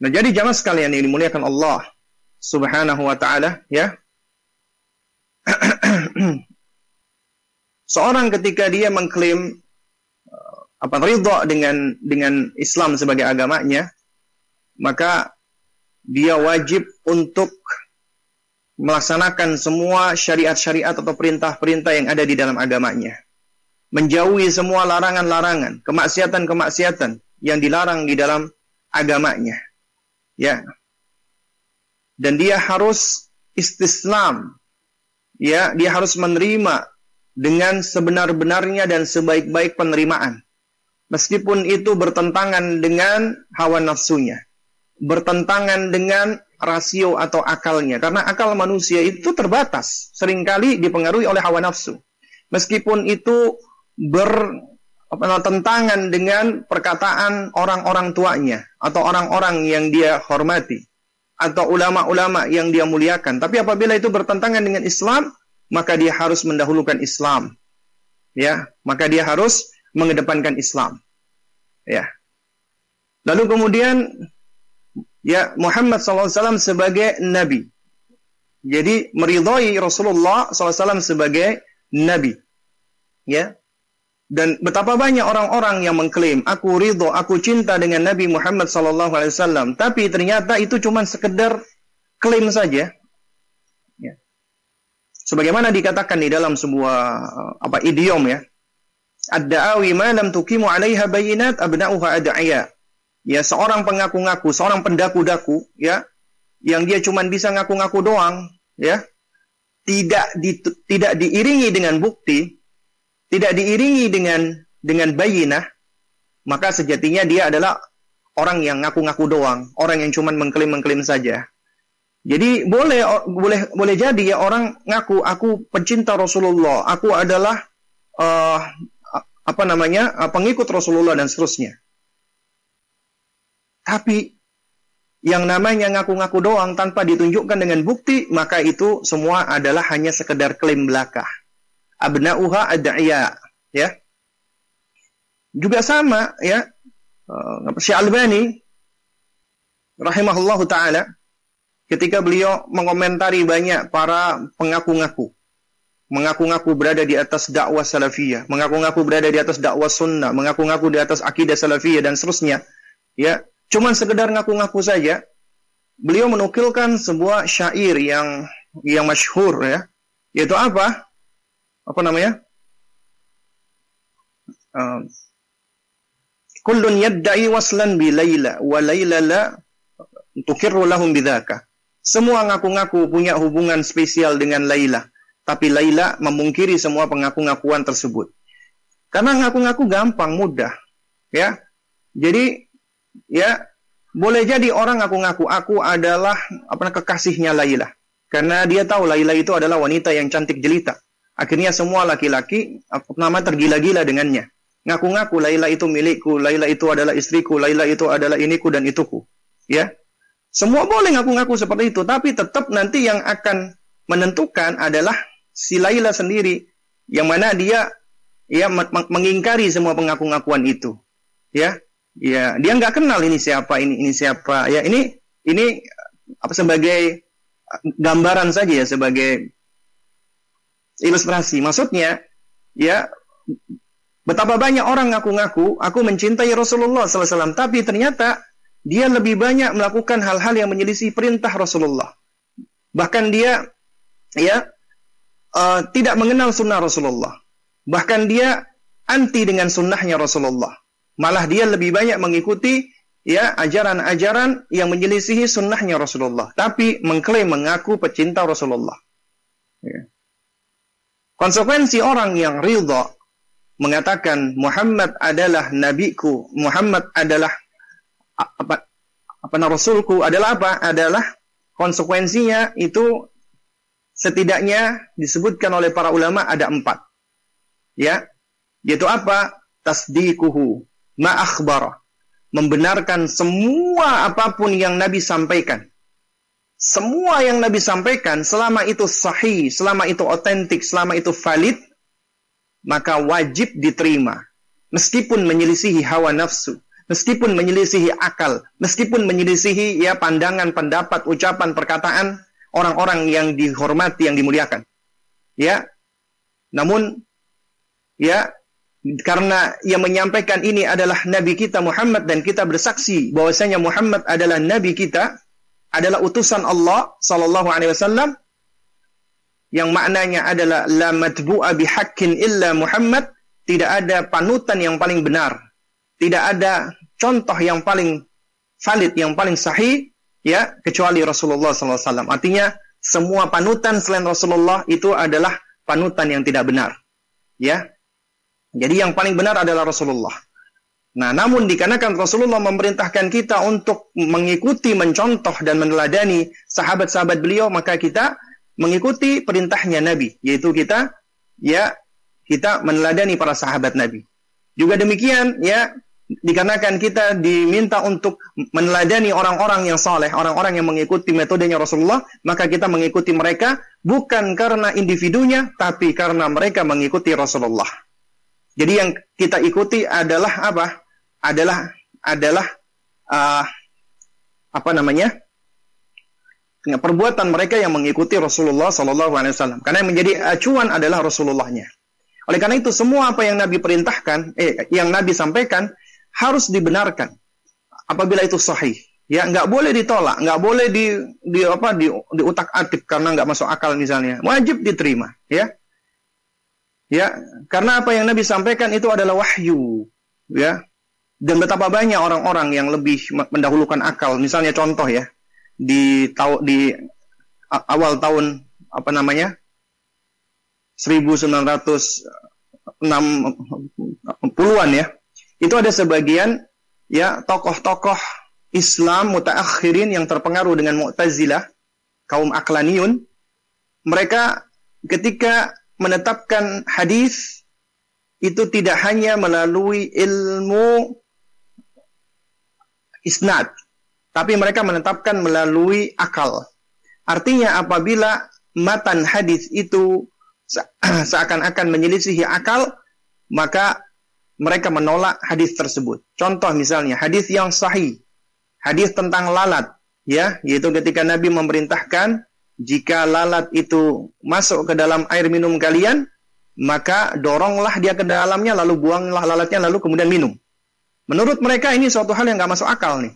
Nah, jadi jangan sekalian yang dimuliakan Allah Subhanahu wa taala, ya. Seorang ketika dia mengklaim uh, apa ridha dengan dengan Islam sebagai agamanya, maka dia wajib untuk melaksanakan semua syariat-syariat atau perintah-perintah yang ada di dalam agamanya. Menjauhi semua larangan-larangan, kemaksiatan-kemaksiatan yang dilarang di dalam agamanya. Ya. Dan dia harus istislam. Ya, dia harus menerima dengan sebenar-benarnya dan sebaik-baik penerimaan. Meskipun itu bertentangan dengan hawa nafsunya. Bertentangan dengan rasio atau akalnya. Karena akal manusia itu terbatas. Seringkali dipengaruhi oleh hawa nafsu. Meskipun itu bertentangan dengan perkataan orang-orang tuanya. Atau orang-orang yang dia hormati. Atau ulama-ulama yang dia muliakan. Tapi apabila itu bertentangan dengan Islam, maka dia harus mendahulukan Islam. Ya, maka dia harus mengedepankan Islam. Ya. Lalu kemudian ya Muhammad SAW sebagai nabi. Jadi meridhai Rasulullah SAW sebagai nabi. Ya. Dan betapa banyak orang-orang yang mengklaim aku ridho, aku cinta dengan Nabi Muhammad SAW, tapi ternyata itu cuma sekedar klaim saja. Ya. Sebagaimana dikatakan di dalam sebuah apa idiom ya, ad-da'awi ma lam tuqimu 'alaiha bayinat abna'uha ad'iya ya seorang pengaku-ngaku, seorang pendaku-daku, ya, yang dia cuma bisa ngaku-ngaku doang, ya, tidak di, tidak diiringi dengan bukti, tidak diiringi dengan dengan bayinah, maka sejatinya dia adalah orang yang ngaku-ngaku doang, orang yang cuma mengklaim-mengklaim saja. Jadi boleh boleh boleh jadi ya orang ngaku aku pencinta Rasulullah, aku adalah uh, apa namanya pengikut Rasulullah dan seterusnya. Tapi yang namanya ngaku-ngaku doang tanpa ditunjukkan dengan bukti, maka itu semua adalah hanya sekedar klaim belaka. Abna'uha ad'iya, ya. Juga sama, ya. Uh, Syekh Albani rahimahullahu taala ketika beliau mengomentari banyak para pengaku-ngaku mengaku-ngaku berada di atas dakwah salafiyah, mengaku-ngaku berada di atas dakwah sunnah, mengaku-ngaku di atas akidah salafiyah dan seterusnya. Ya, Cuman sekedar ngaku-ngaku saja. Beliau menukilkan sebuah syair yang yang masyhur ya. Yaitu apa? Apa namanya? Uh, Kullun yadda'i waslan bi Laila wa Laila la tukirru lahum bidzaka. Semua ngaku-ngaku punya hubungan spesial dengan Laila. Tapi Laila memungkiri semua pengaku-ngakuan tersebut. Karena ngaku-ngaku gampang, mudah. Ya. Jadi ya boleh jadi orang ngaku-ngaku aku adalah apa kekasihnya Laila. Karena dia tahu Laila itu adalah wanita yang cantik jelita. Akhirnya semua laki-laki nama tergila-gila dengannya. Ngaku-ngaku Laila itu milikku, Laila itu adalah istriku, Laila itu adalah iniku dan ituku. Ya. Semua boleh ngaku-ngaku seperti itu, tapi tetap nanti yang akan menentukan adalah si Laila sendiri yang mana dia ya mengingkari semua pengaku-ngakuan itu. Ya. Ya, dia nggak kenal ini siapa, ini ini siapa. Ya, ini ini apa sebagai gambaran saja ya sebagai ilustrasi. Maksudnya, ya betapa banyak orang ngaku-ngaku aku mencintai Rasulullah SAW, tapi ternyata dia lebih banyak melakukan hal-hal yang menyelisih perintah Rasulullah. Bahkan dia ya uh, tidak mengenal sunnah Rasulullah. Bahkan dia anti dengan sunnahnya Rasulullah. Malah dia lebih banyak mengikuti ya ajaran-ajaran yang menyelisihi sunnahnya Rasulullah. Tapi mengklaim mengaku pecinta Rasulullah. Ya. Konsekuensi orang yang ridha mengatakan Muhammad adalah nabiku, Muhammad adalah apa apa rasulku adalah apa? Adalah konsekuensinya itu setidaknya disebutkan oleh para ulama ada empat. Ya, yaitu apa? Tasdikuhu ma akhbara. Membenarkan semua apa pun yang Nabi sampaikan. Semua yang Nabi sampaikan selama itu sahih, selama itu otentik, selama itu valid, maka wajib diterima. Meskipun menyelisihi hawa nafsu, meskipun menyelisihi akal, meskipun menyelisihi ya pandangan, pendapat, ucapan, perkataan orang-orang yang dihormati, yang dimuliakan. Ya. Namun ya karena yang menyampaikan ini adalah nabi kita Muhammad dan kita bersaksi bahwasanya Muhammad adalah nabi kita, adalah utusan Allah sallallahu alaihi wasallam yang maknanya adalah la matbu'a bihaqqin illa Muhammad, tidak ada panutan yang paling benar, tidak ada contoh yang paling valid, yang paling sahih ya kecuali Rasulullah sallallahu alaihi wasallam. Artinya semua panutan selain Rasulullah itu adalah panutan yang tidak benar. Ya, jadi yang paling benar adalah Rasulullah. Nah, namun dikarenakan Rasulullah memerintahkan kita untuk mengikuti, mencontoh dan meneladani sahabat-sahabat beliau, maka kita mengikuti perintahnya Nabi, yaitu kita ya kita meneladani para sahabat Nabi. Juga demikian ya dikarenakan kita diminta untuk meneladani orang-orang yang saleh, orang-orang yang mengikuti metodenya Rasulullah, maka kita mengikuti mereka bukan karena individunya, tapi karena mereka mengikuti Rasulullah. Jadi yang kita ikuti adalah apa? Adalah adalah uh, apa namanya? perbuatan mereka yang mengikuti Rasulullah Sallallahu Alaihi Wasallam. Karena yang menjadi acuan adalah Rasulullahnya. Oleh karena itu semua apa yang Nabi perintahkan, eh, yang Nabi sampaikan harus dibenarkan apabila itu sahih. Ya, nggak boleh ditolak, nggak boleh di, di apa di, di utak atik karena nggak masuk akal misalnya. Wajib diterima, ya. Ya, karena apa yang Nabi sampaikan itu adalah wahyu, ya. Dan betapa banyak orang-orang yang lebih mendahulukan akal. Misalnya contoh ya, di tahu di awal tahun apa namanya? 1960-an ya. Itu ada sebagian ya tokoh-tokoh Islam mutaakhirin yang terpengaruh dengan Mu'tazilah, kaum Aklaniun. Mereka ketika menetapkan hadis itu tidak hanya melalui ilmu isnad, tapi mereka menetapkan melalui akal. Artinya apabila matan hadis itu seakan-akan menyelisihi akal, maka mereka menolak hadis tersebut. Contoh misalnya hadis yang sahih, hadis tentang lalat, ya, yaitu ketika Nabi memerintahkan jika lalat itu masuk ke dalam air minum kalian, maka doronglah dia ke dalamnya, lalu buanglah lalatnya, lalu kemudian minum. Menurut mereka ini suatu hal yang nggak masuk akal nih.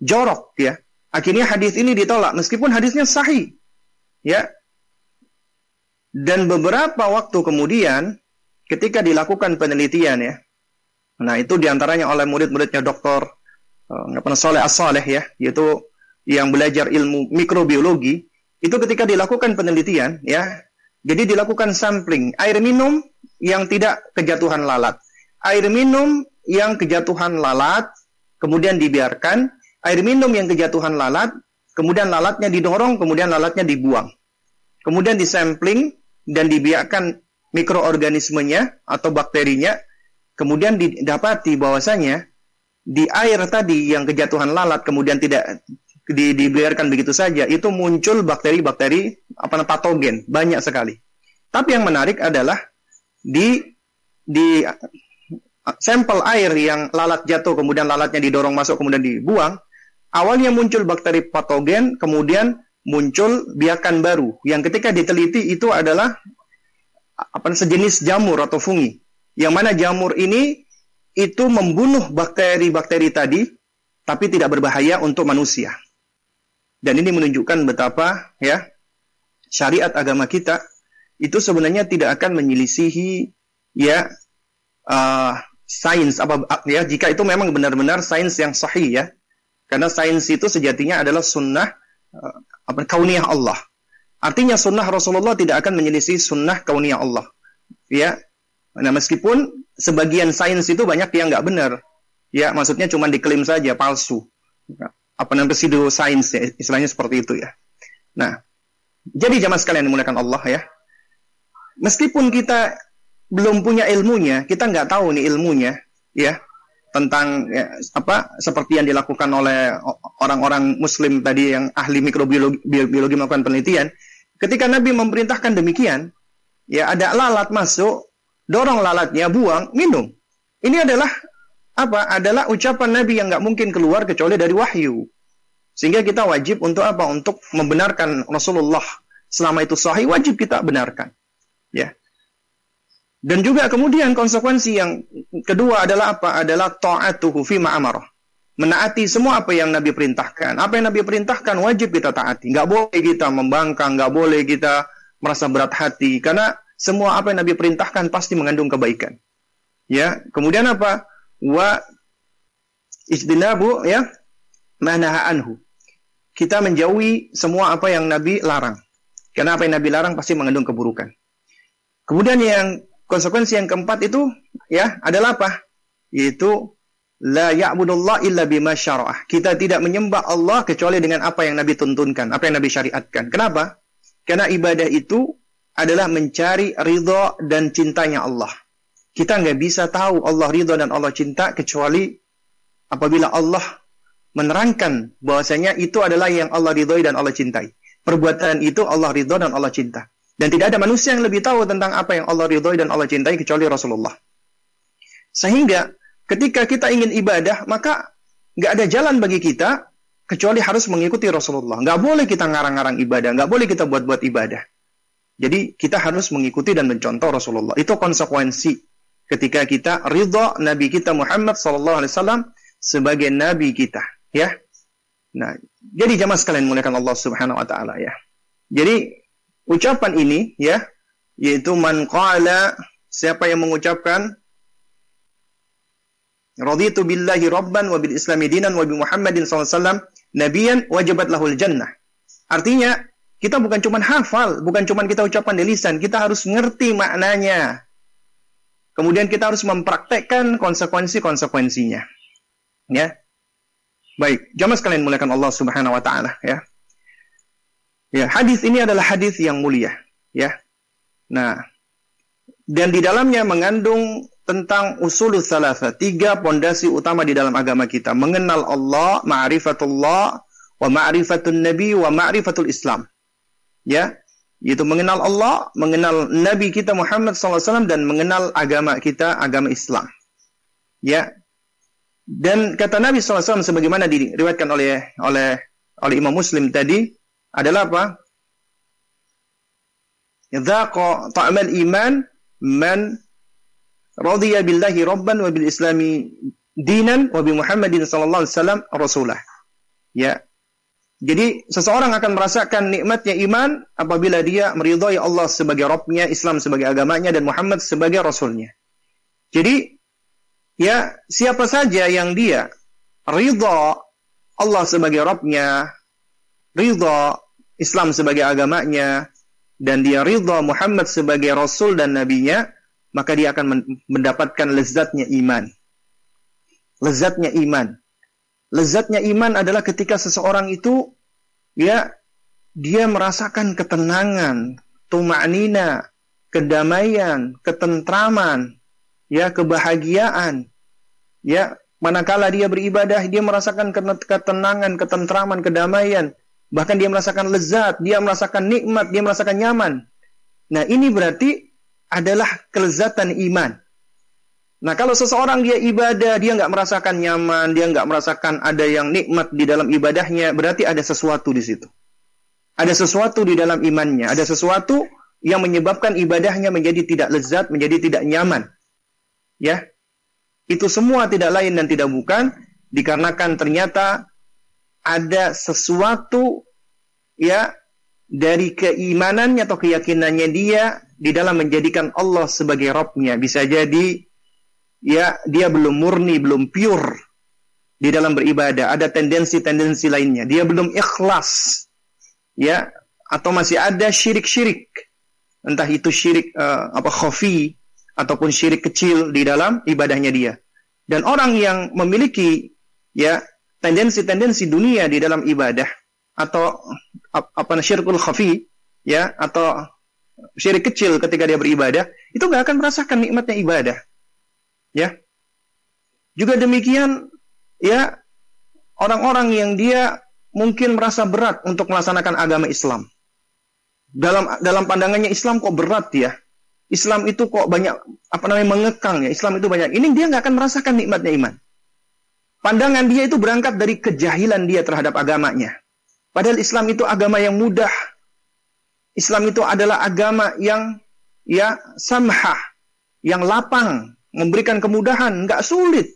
Jorok ya. Akhirnya hadis ini ditolak meskipun hadisnya sahih. Ya. Dan beberapa waktu kemudian ketika dilakukan penelitian ya. Nah, itu di antaranya oleh murid-muridnya dokter uh, Soleh As-Saleh ya, yaitu yang belajar ilmu mikrobiologi itu ketika dilakukan penelitian ya jadi dilakukan sampling air minum yang tidak kejatuhan lalat air minum yang kejatuhan lalat kemudian dibiarkan air minum yang kejatuhan lalat kemudian lalatnya didorong kemudian lalatnya dibuang kemudian disampling dan dibiarkan mikroorganismenya atau bakterinya kemudian didapati bahwasanya di air tadi yang kejatuhan lalat kemudian tidak di, dibiarkan begitu saja, itu muncul bakteri-bakteri apa patogen banyak sekali. Tapi yang menarik adalah di di sampel air yang lalat jatuh kemudian lalatnya didorong masuk kemudian dibuang, awalnya muncul bakteri patogen, kemudian muncul biakan baru yang ketika diteliti itu adalah apa sejenis jamur atau fungi. Yang mana jamur ini itu membunuh bakteri-bakteri tadi tapi tidak berbahaya untuk manusia. Dan ini menunjukkan betapa ya syariat agama kita itu sebenarnya tidak akan menyelisihi ya uh, sains apa ya jika itu memang benar-benar sains yang sahih ya. Karena sains itu sejatinya adalah sunnah uh, apa kauniyah Allah. Artinya sunnah Rasulullah tidak akan menyelisih sunnah kauniyah Allah. Ya. Nah, meskipun sebagian sains itu banyak yang nggak benar. Ya, maksudnya cuma diklaim saja palsu apa namanya pseudo science ya, istilahnya seperti itu ya. Nah, jadi jamaah sekalian dimuliakan Allah ya. Meskipun kita belum punya ilmunya, kita nggak tahu nih ilmunya ya tentang ya, apa seperti yang dilakukan oleh orang-orang muslim tadi yang ahli mikrobiologi biologi melakukan penelitian. Ketika Nabi memerintahkan demikian, ya ada lalat masuk, dorong lalatnya, buang, minum. Ini adalah apa? Adalah ucapan Nabi yang nggak mungkin keluar kecuali dari wahyu. Sehingga kita wajib untuk apa? Untuk membenarkan Rasulullah selama itu sahih wajib kita benarkan. Ya. Dan juga kemudian konsekuensi yang kedua adalah apa? Adalah ta'atuhu fi ma'amarah. Menaati semua apa yang Nabi perintahkan. Apa yang Nabi perintahkan wajib kita taati. Nggak boleh kita membangkang, nggak boleh kita merasa berat hati. Karena semua apa yang Nabi perintahkan pasti mengandung kebaikan. Ya, kemudian apa? wa ijtinabu ya manaha anhu. Kita menjauhi semua apa yang Nabi larang. Karena apa yang Nabi larang pasti mengandung keburukan. Kemudian yang konsekuensi yang keempat itu ya adalah apa? Yaitu la ya'budullah illa bima syara'ah. Kita tidak menyembah Allah kecuali dengan apa yang Nabi tuntunkan, apa yang Nabi syariatkan. Kenapa? Karena ibadah itu adalah mencari ridha dan cintanya Allah. Kita nggak bisa tahu Allah ridho dan Allah cinta kecuali apabila Allah menerangkan bahwasanya itu adalah yang Allah ridhoi dan Allah cintai. Perbuatan itu Allah ridho dan Allah cinta. Dan tidak ada manusia yang lebih tahu tentang apa yang Allah ridhoi dan Allah cintai kecuali Rasulullah. Sehingga ketika kita ingin ibadah, maka nggak ada jalan bagi kita kecuali harus mengikuti Rasulullah. Nggak boleh kita ngarang-ngarang ibadah, nggak boleh kita buat-buat ibadah. Jadi kita harus mengikuti dan mencontoh Rasulullah. Itu konsekuensi ketika kita ridha Nabi kita Muhammad wasallam sebagai nabi kita, ya. Nah, jadi jamaah sekalian muliakan Allah Subhanahu wa taala ya. Jadi ucapan ini ya yaitu man qala siapa yang mengucapkan raditu billahi rabban wa bil islami dinan wa bi Muhammadin sallallahu nabiyan wajibat lahul jannah. Artinya kita bukan cuma hafal, bukan cuma kita ucapkan di lisan, kita harus ngerti maknanya. Kemudian kita harus mempraktekkan konsekuensi-konsekuensinya. Ya. Baik, jamaah sekalian muliakan Allah Subhanahu wa taala ya. Ya, hadis ini adalah hadis yang mulia, ya. Nah, dan di dalamnya mengandung tentang usul salasa, tiga pondasi utama di dalam agama kita, mengenal Allah, ma'rifatullah, wa ma'rifatun nabi, wa ma'rifatul Islam. Ya, yaitu mengenal Allah, mengenal Nabi kita Muhammad SAW dan mengenal agama kita, agama Islam. Ya. Dan kata Nabi SAW sebagaimana diriwayatkan oleh oleh oleh Imam Muslim tadi adalah apa? Dzaqa ta'mal iman man radiya billahi rabban wa bil islami dinan wa bi Muhammadin sallallahu alaihi wasallam rasulah. Ya, jadi seseorang akan merasakan nikmatnya iman apabila dia meridhai Allah sebagai Rabbnya, Islam sebagai agamanya, dan Muhammad sebagai Rasulnya. Jadi, ya siapa saja yang dia ridha Allah sebagai Rabbnya, ridha Islam sebagai agamanya dan dia ridha Muhammad sebagai rasul dan nabinya, maka dia akan mendapatkan lezatnya iman. Lezatnya iman. Lezatnya iman adalah ketika seseorang itu ya dia merasakan ketenangan, tuma'nina, kedamaian, ketentraman, ya kebahagiaan. Ya, manakala dia beribadah, dia merasakan ketenangan, ketentraman, kedamaian, Bahkan dia merasakan lezat, dia merasakan nikmat, dia merasakan nyaman. Nah ini berarti adalah kelezatan iman. Nah kalau seseorang dia ibadah, dia nggak merasakan nyaman, dia nggak merasakan ada yang nikmat di dalam ibadahnya, berarti ada sesuatu di situ. Ada sesuatu di dalam imannya, ada sesuatu yang menyebabkan ibadahnya menjadi tidak lezat, menjadi tidak nyaman. Ya, itu semua tidak lain dan tidak bukan dikarenakan ternyata ada sesuatu ya dari keimanannya atau keyakinannya dia di dalam menjadikan Allah sebagai Robnya. Bisa jadi ya dia belum murni, belum pure di dalam beribadah. Ada tendensi-tendensi lainnya. Dia belum ikhlas. Ya, atau masih ada syirik-syirik. Entah itu syirik uh, apa khafi ataupun syirik kecil di dalam ibadahnya dia. Dan orang yang memiliki ya tendensi-tendensi dunia di dalam ibadah atau apa syirkul khafi ya atau syirik kecil ketika dia beribadah itu nggak akan merasakan nikmatnya ibadah ya. Juga demikian ya orang-orang yang dia mungkin merasa berat untuk melaksanakan agama Islam. Dalam dalam pandangannya Islam kok berat ya. Islam itu kok banyak apa namanya mengekang ya. Islam itu banyak. Ini dia nggak akan merasakan nikmatnya iman Pandangan dia itu berangkat dari kejahilan dia terhadap agamanya. Padahal Islam itu agama yang mudah. Islam itu adalah agama yang ya samhah, yang lapang, memberikan kemudahan, nggak sulit.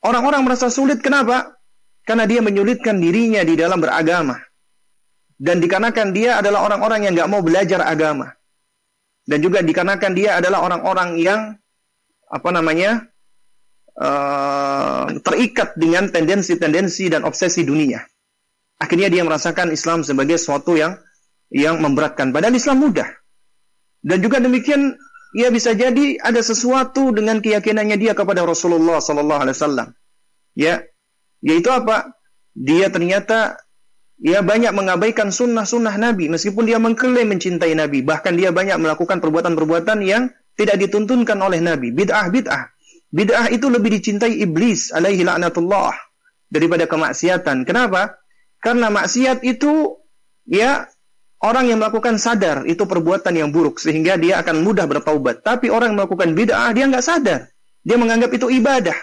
Orang-orang merasa sulit kenapa? Karena dia menyulitkan dirinya di dalam beragama. Dan dikarenakan dia adalah orang-orang yang nggak mau belajar agama. Dan juga dikarenakan dia adalah orang-orang yang apa namanya uh, terikat dengan tendensi-tendensi dan obsesi dunia. Akhirnya dia merasakan Islam sebagai sesuatu yang yang memberatkan. Padahal Islam mudah. Dan juga demikian ia bisa jadi ada sesuatu dengan keyakinannya dia kepada Rasulullah sallallahu alaihi wasallam. Ya, yaitu apa? Dia ternyata ia banyak mengabaikan sunnah-sunnah Nabi meskipun dia mengklaim mencintai Nabi, bahkan dia banyak melakukan perbuatan-perbuatan yang tidak dituntunkan oleh Nabi, bid'ah-bid'ah. Bid'ah itu lebih dicintai iblis alaihi laknatullah daripada kemaksiatan. Kenapa? Karena maksiat itu ya orang yang melakukan sadar itu perbuatan yang buruk sehingga dia akan mudah bertaubat. Tapi orang yang melakukan bid'ah dia nggak sadar. Dia menganggap itu ibadah.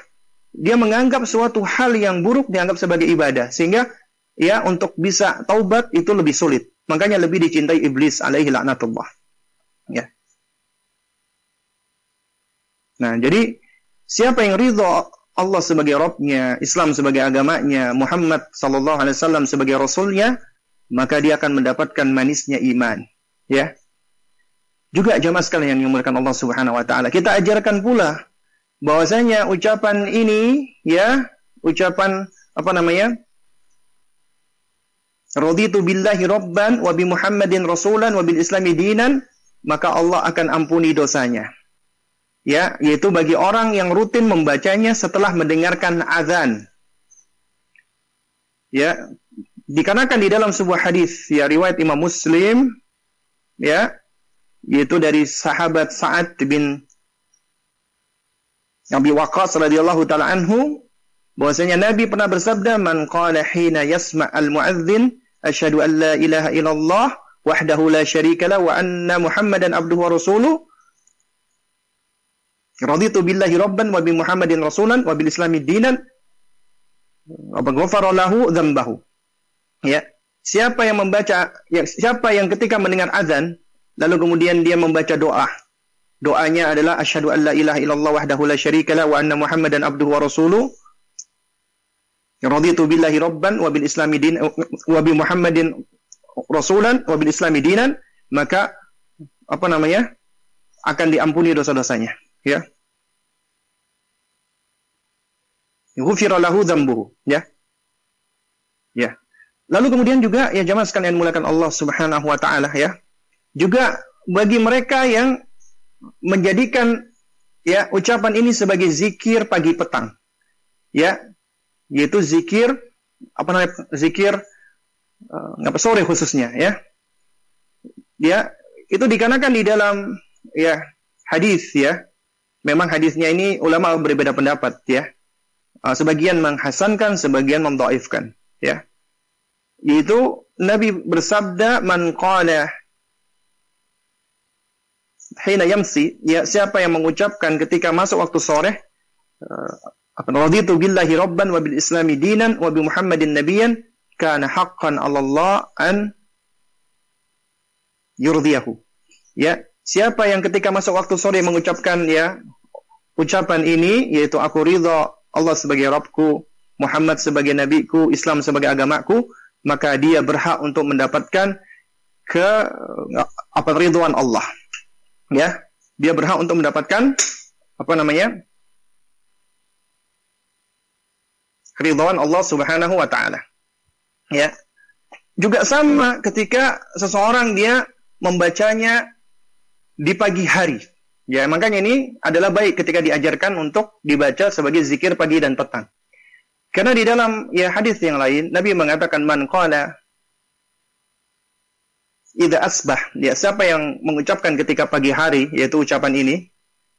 Dia menganggap suatu hal yang buruk dianggap sebagai ibadah sehingga ya untuk bisa taubat itu lebih sulit. Makanya lebih dicintai iblis alaihi laknatullah. Ya. Nah, jadi Siapa yang ridho Allah sebagai Robnya, Islam sebagai agamanya, Muhammad Sallallahu Alaihi Wasallam sebagai Rasulnya, maka dia akan mendapatkan manisnya iman. Ya. Juga jamaah sekalian yang dimuliakan Allah Subhanahu Wa Taala. Kita ajarkan pula bahwasanya ucapan ini, ya, ucapan apa namanya? Raditu billahi rabban wa bi Muhammadin rasulan wa bil islami dinan, maka Allah akan ampuni dosanya ya yaitu bagi orang yang rutin membacanya setelah mendengarkan azan. Ya dikarenakan di dalam sebuah hadis ya riwayat Imam Muslim ya yaitu dari sahabat Sa'ad bin Abi Waqqas radhiyallahu taala anhu bahwasanya Nabi pernah bersabda man qala hina yasma al muadzin asyhadu an la ilaha illallah wahdahu la syarika la wa anna muhammadan abduhu wa rasuluh Raditu billahi rabban wa bi Muhammadin rasulan wa bil islami dinan wa ghafara lahu dzambahu. Ya. Siapa yang membaca ya, siapa yang ketika mendengar azan lalu kemudian dia membaca doa. Doanya adalah asyhadu an la ilaha illallah wahdahu la syarika la wa anna Muhammadan abduhu wa rasuluh. Raditu billahi rabban wa bil islami din wa bi Muhammadin rasulan wa bil islami dinan maka apa namanya? akan diampuni dosa-dosanya ya lahu dzambuhu ya ya Lalu kemudian juga ya jamaah sekalian mulakan Allah Subhanahu wa taala ya. Juga bagi mereka yang menjadikan ya ucapan ini sebagai zikir pagi petang. Ya, yaitu zikir apa namanya? Zikir uh, sore khususnya ya. Ya, itu dikarenakan di dalam ya hadis ya. Memang hadisnya ini ulama berbeda pendapat ya. Uh, sebagian menghasankan, sebagian memdoifkan ya yaitu Nabi bersabda man qala hina yamsi ya siapa yang mengucapkan ketika masuk waktu sore uh, raditu billahi rabban wa bil islami dinan wa bi muhammadin nabiyyan kana haqqan Allah an yurdiyahu ya siapa yang ketika masuk waktu sore mengucapkan ya ucapan ini yaitu aku ridha Allah sebagai Rabbku Muhammad sebagai nabiku Islam sebagai agamaku maka dia berhak untuk mendapatkan ke apa ridwan Allah. Ya, dia berhak untuk mendapatkan apa namanya? ridwan Allah Subhanahu wa taala. Ya. Juga sama ketika seseorang dia membacanya di pagi hari. Ya, makanya ini adalah baik ketika diajarkan untuk dibaca sebagai zikir pagi dan petang. Karena di dalam ya hadis yang lain Nabi mengatakan man qala idza asbah ya siapa yang mengucapkan ketika pagi hari yaitu ucapan ini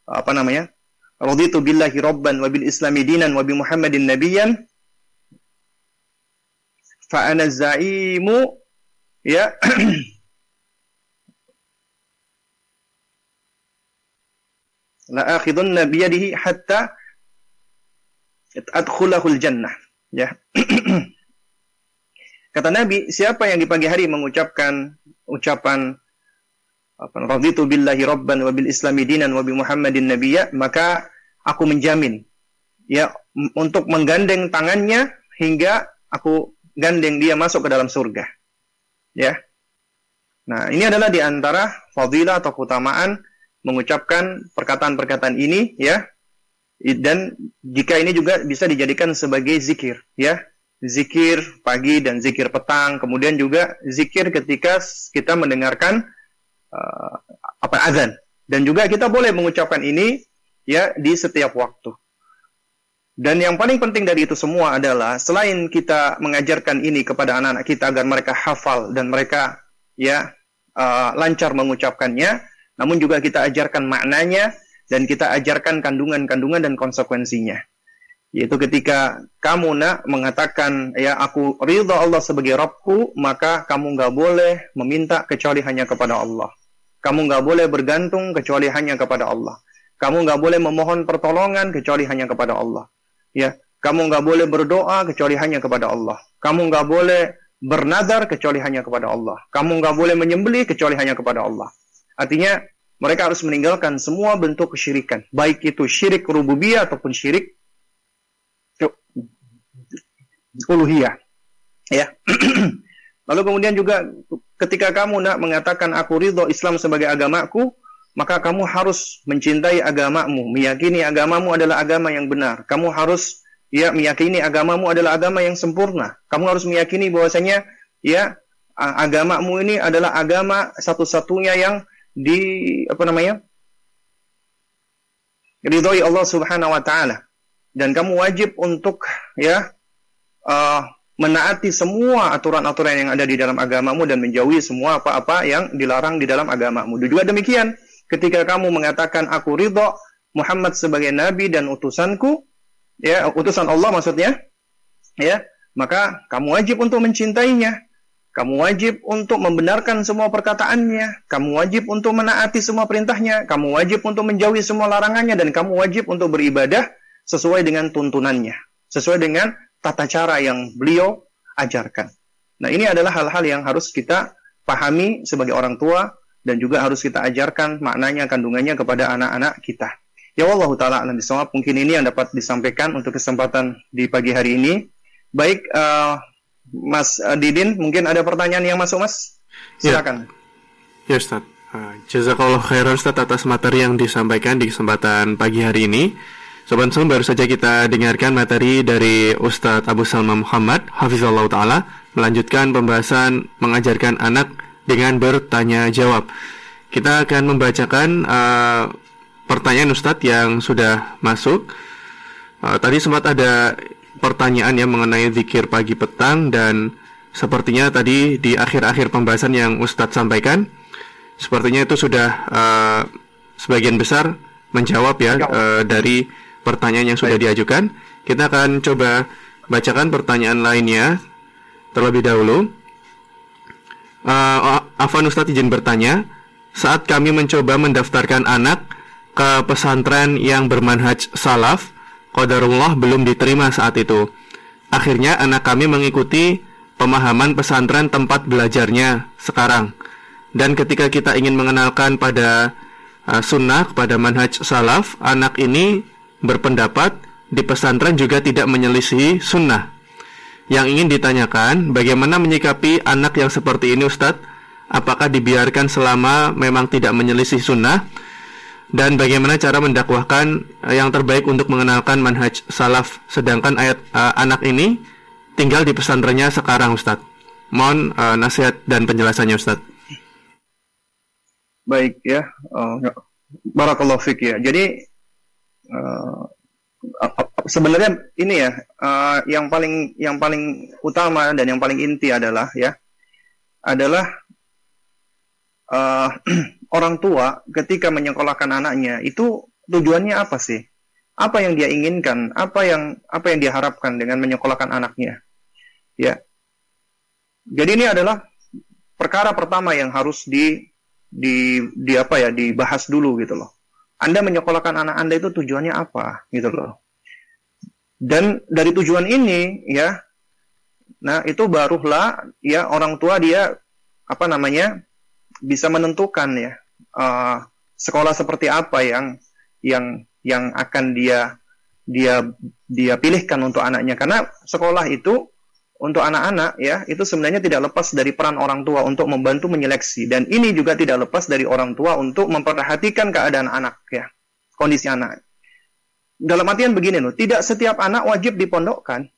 apa namanya raditu billahi rabban wa bil islami dinan wa bi muhammadin nabiyyan fa ana zaimu ya la akhidunna biyadihi hatta adkhulahul jannah ya. Kata Nabi siapa yang di pagi hari mengucapkan ucapan apa raditu billahi rabban wa bil islami dinan wa bi muhammadin nabiyya maka aku menjamin ya untuk menggandeng tangannya hingga aku gandeng dia masuk ke dalam surga. Ya. Nah ini adalah di antara fadilah atau keutamaan mengucapkan perkataan-perkataan ini ya. Dan jika ini juga bisa dijadikan sebagai zikir ya. Zikir pagi dan zikir petang kemudian juga zikir ketika kita mendengarkan uh, apa azan. Dan juga kita boleh mengucapkan ini ya di setiap waktu. Dan yang paling penting dari itu semua adalah selain kita mengajarkan ini kepada anak-anak kita agar mereka hafal dan mereka ya uh, lancar mengucapkannya namun juga kita ajarkan maknanya dan kita ajarkan kandungan-kandungan dan konsekuensinya. Yaitu ketika kamu nak mengatakan ya aku ridha Allah sebagai Rabbku, maka kamu nggak boleh meminta kecuali hanya kepada Allah. Kamu nggak boleh bergantung kecuali hanya kepada Allah. Kamu nggak boleh memohon pertolongan kecuali hanya kepada Allah. Ya, kamu nggak boleh berdoa kecuali hanya kepada Allah. Kamu nggak boleh bernadar kecuali hanya kepada Allah. Kamu nggak boleh menyembelih kecuali hanya kepada Allah. Artinya mereka harus meninggalkan semua bentuk kesyirikan, baik itu syirik rububiyah ataupun syirik uluhiyah. Ya. Lalu kemudian juga ketika kamu nak mengatakan aku ridho Islam sebagai agamaku, maka kamu harus mencintai agamamu, meyakini agamamu adalah agama yang benar. Kamu harus ya meyakini agamamu adalah agama yang sempurna. Kamu harus meyakini bahwasanya ya agamamu ini adalah agama satu-satunya yang di apa namanya? ridhoi Allah Subhanahu wa taala. Dan kamu wajib untuk ya uh, menaati semua aturan-aturan yang ada di dalam agamamu dan menjauhi semua apa-apa yang dilarang di dalam agamamu. Juga demikian, ketika kamu mengatakan aku ridho Muhammad sebagai nabi dan utusanku, ya utusan Allah maksudnya, ya, maka kamu wajib untuk mencintainya. Kamu wajib untuk membenarkan semua perkataannya. Kamu wajib untuk menaati semua perintahnya. Kamu wajib untuk menjauhi semua larangannya. Dan kamu wajib untuk beribadah sesuai dengan tuntunannya. Sesuai dengan tata cara yang beliau ajarkan. Nah ini adalah hal-hal yang harus kita pahami sebagai orang tua. Dan juga harus kita ajarkan maknanya, kandungannya kepada anak-anak kita. Ya Allah Ta'ala alam bisawab. Mungkin ini yang dapat disampaikan untuk kesempatan di pagi hari ini. Baik, uh, Mas uh, Didin, mungkin ada pertanyaan yang masuk, Mas? Ya. Silakan. Ya, ya Ustaz. Uh, Jazakallah khairan Ustaz atas materi yang disampaikan di kesempatan pagi hari ini. Sobat Muslim baru saja kita dengarkan materi dari Ustadz Abu Salma Muhammad Hafizallah Ta'ala melanjutkan pembahasan mengajarkan anak dengan bertanya jawab. Kita akan membacakan uh, pertanyaan Ustadz yang sudah masuk. Uh, tadi sempat ada pertanyaan yang mengenai zikir pagi petang dan sepertinya tadi di akhir-akhir pembahasan yang Ustadz sampaikan, sepertinya itu sudah uh, sebagian besar menjawab ya uh, dari pertanyaan yang sudah diajukan. Kita akan coba bacakan pertanyaan lainnya terlebih dahulu. Uh, Afan Ustadz izin bertanya, saat kami mencoba mendaftarkan anak ke pesantren yang bermanhaj salaf, qadarullah belum diterima saat itu. Akhirnya anak kami mengikuti pemahaman pesantren tempat belajarnya sekarang. Dan ketika kita ingin mengenalkan pada uh, sunnah, kepada manhaj salaf, anak ini berpendapat di pesantren juga tidak menyelisihi sunnah. Yang ingin ditanyakan, bagaimana menyikapi anak yang seperti ini Ustadz? Apakah dibiarkan selama memang tidak menyelisih sunnah? Dan bagaimana cara mendakwahkan uh, yang terbaik untuk mengenalkan manhaj salaf? Sedangkan ayat uh, anak ini tinggal di pesantrennya sekarang Ustadz. Mohon uh, nasihat dan penjelasannya Ustadz. Baik ya, uh, barakallahu fik ya. Jadi uh, sebenarnya ini ya uh, yang paling yang paling utama dan yang paling inti adalah ya adalah uh, orang tua ketika menyekolahkan anaknya itu tujuannya apa sih? apa yang dia inginkan, apa yang apa yang dia harapkan dengan menyekolahkan anaknya. Ya. Jadi ini adalah perkara pertama yang harus di di di apa ya dibahas dulu gitu loh. Anda menyekolahkan anak Anda itu tujuannya apa gitu loh. Dan dari tujuan ini ya nah itu barulah ya orang tua dia apa namanya bisa menentukan ya uh, sekolah seperti apa yang yang yang akan dia dia dia pilihkan untuk anaknya. Karena sekolah itu untuk anak-anak ya itu sebenarnya tidak lepas dari peran orang tua untuk membantu menyeleksi. Dan ini juga tidak lepas dari orang tua untuk memperhatikan keadaan anak ya kondisi anak. Dalam artian begini loh tidak setiap anak wajib dipondokkan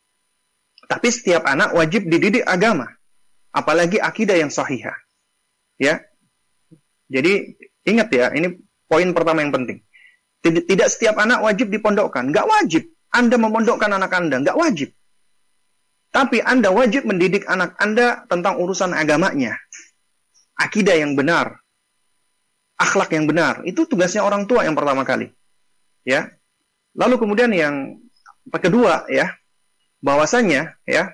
tapi setiap anak wajib dididik agama apalagi akidah yang sahihah ya jadi ingat ya ini poin pertama yang penting tidak setiap anak wajib dipondokkan. Nggak wajib. Anda memondokkan anak Anda. Nggak wajib. Tapi Anda wajib mendidik anak Anda tentang urusan agamanya. Akidah yang benar. Akhlak yang benar. Itu tugasnya orang tua yang pertama kali. Ya. Lalu kemudian yang kedua ya, bahwasanya ya,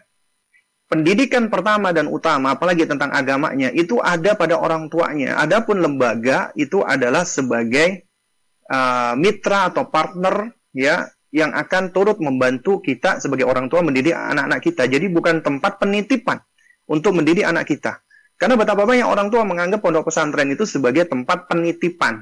pendidikan pertama dan utama apalagi tentang agamanya itu ada pada orang tuanya. Adapun lembaga itu adalah sebagai uh, mitra atau partner ya yang akan turut membantu kita sebagai orang tua mendidik anak-anak kita. Jadi bukan tempat penitipan untuk mendidik anak kita. Karena betapa banyak orang tua menganggap pondok pesantren itu sebagai tempat penitipan.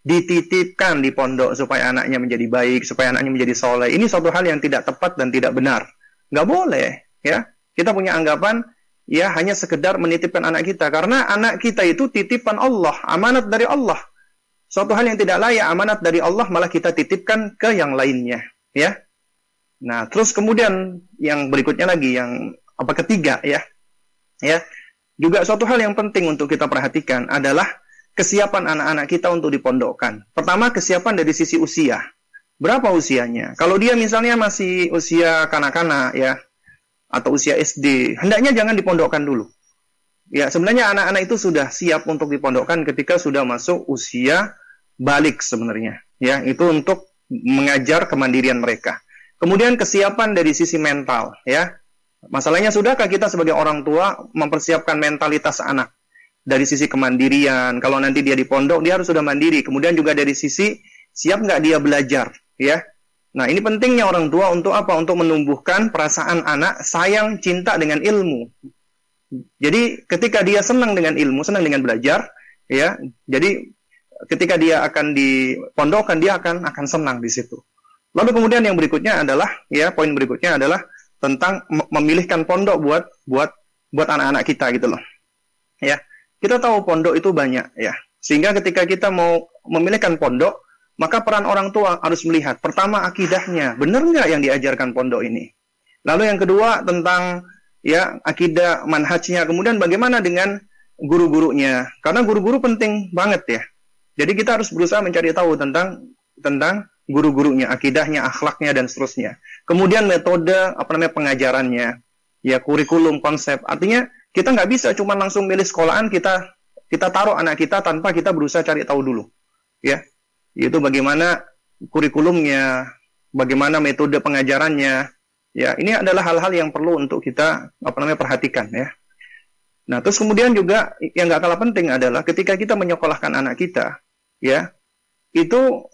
Dititipkan di pondok supaya anaknya menjadi baik, supaya anaknya menjadi soleh. Ini suatu hal yang tidak tepat dan tidak benar. Nggak boleh, ya. Kita punya anggapan, ya hanya sekedar menitipkan anak kita. Karena anak kita itu titipan Allah, amanat dari Allah. Suatu hal yang tidak layak amanat dari Allah malah kita titipkan ke yang lainnya, ya. Nah, terus kemudian yang berikutnya lagi yang apa ketiga ya. Ya. Juga suatu hal yang penting untuk kita perhatikan adalah kesiapan anak-anak kita untuk dipondokkan. Pertama, kesiapan dari sisi usia. Berapa usianya? Kalau dia misalnya masih usia kanak-kanak ya atau usia SD, hendaknya jangan dipondokkan dulu. Ya, sebenarnya anak-anak itu sudah siap untuk dipondokkan ketika sudah masuk usia balik sebenarnya. Ya, itu untuk mengajar kemandirian mereka. Kemudian kesiapan dari sisi mental, ya. Masalahnya sudahkah kita sebagai orang tua mempersiapkan mentalitas anak dari sisi kemandirian? Kalau nanti dia di pondok, dia harus sudah mandiri. Kemudian juga dari sisi siap nggak dia belajar, ya. Nah, ini pentingnya orang tua untuk apa? Untuk menumbuhkan perasaan anak sayang cinta dengan ilmu. Jadi ketika dia senang dengan ilmu, senang dengan belajar, ya. Jadi ketika dia akan dipondokkan dia akan akan senang di situ. Lalu kemudian yang berikutnya adalah ya poin berikutnya adalah tentang memilihkan pondok buat buat buat anak-anak kita gitu loh. Ya. Kita tahu pondok itu banyak ya. Sehingga ketika kita mau memilihkan pondok, maka peran orang tua harus melihat pertama akidahnya, benar nggak yang diajarkan pondok ini? Lalu yang kedua tentang ya akidah manhajnya. Kemudian bagaimana dengan guru-gurunya? Karena guru-guru penting banget ya. Jadi kita harus berusaha mencari tahu tentang tentang guru-gurunya, akidahnya, akhlaknya dan seterusnya. Kemudian metode apa namanya pengajarannya, ya kurikulum, konsep. Artinya kita nggak bisa cuma langsung milih sekolahan kita kita taruh anak kita tanpa kita berusaha cari tahu dulu, ya. Itu bagaimana kurikulumnya, bagaimana metode pengajarannya. Ya, ini adalah hal-hal yang perlu untuk kita apa namanya perhatikan ya. Nah, terus kemudian juga yang nggak kalah penting adalah ketika kita menyekolahkan anak kita, ya, itu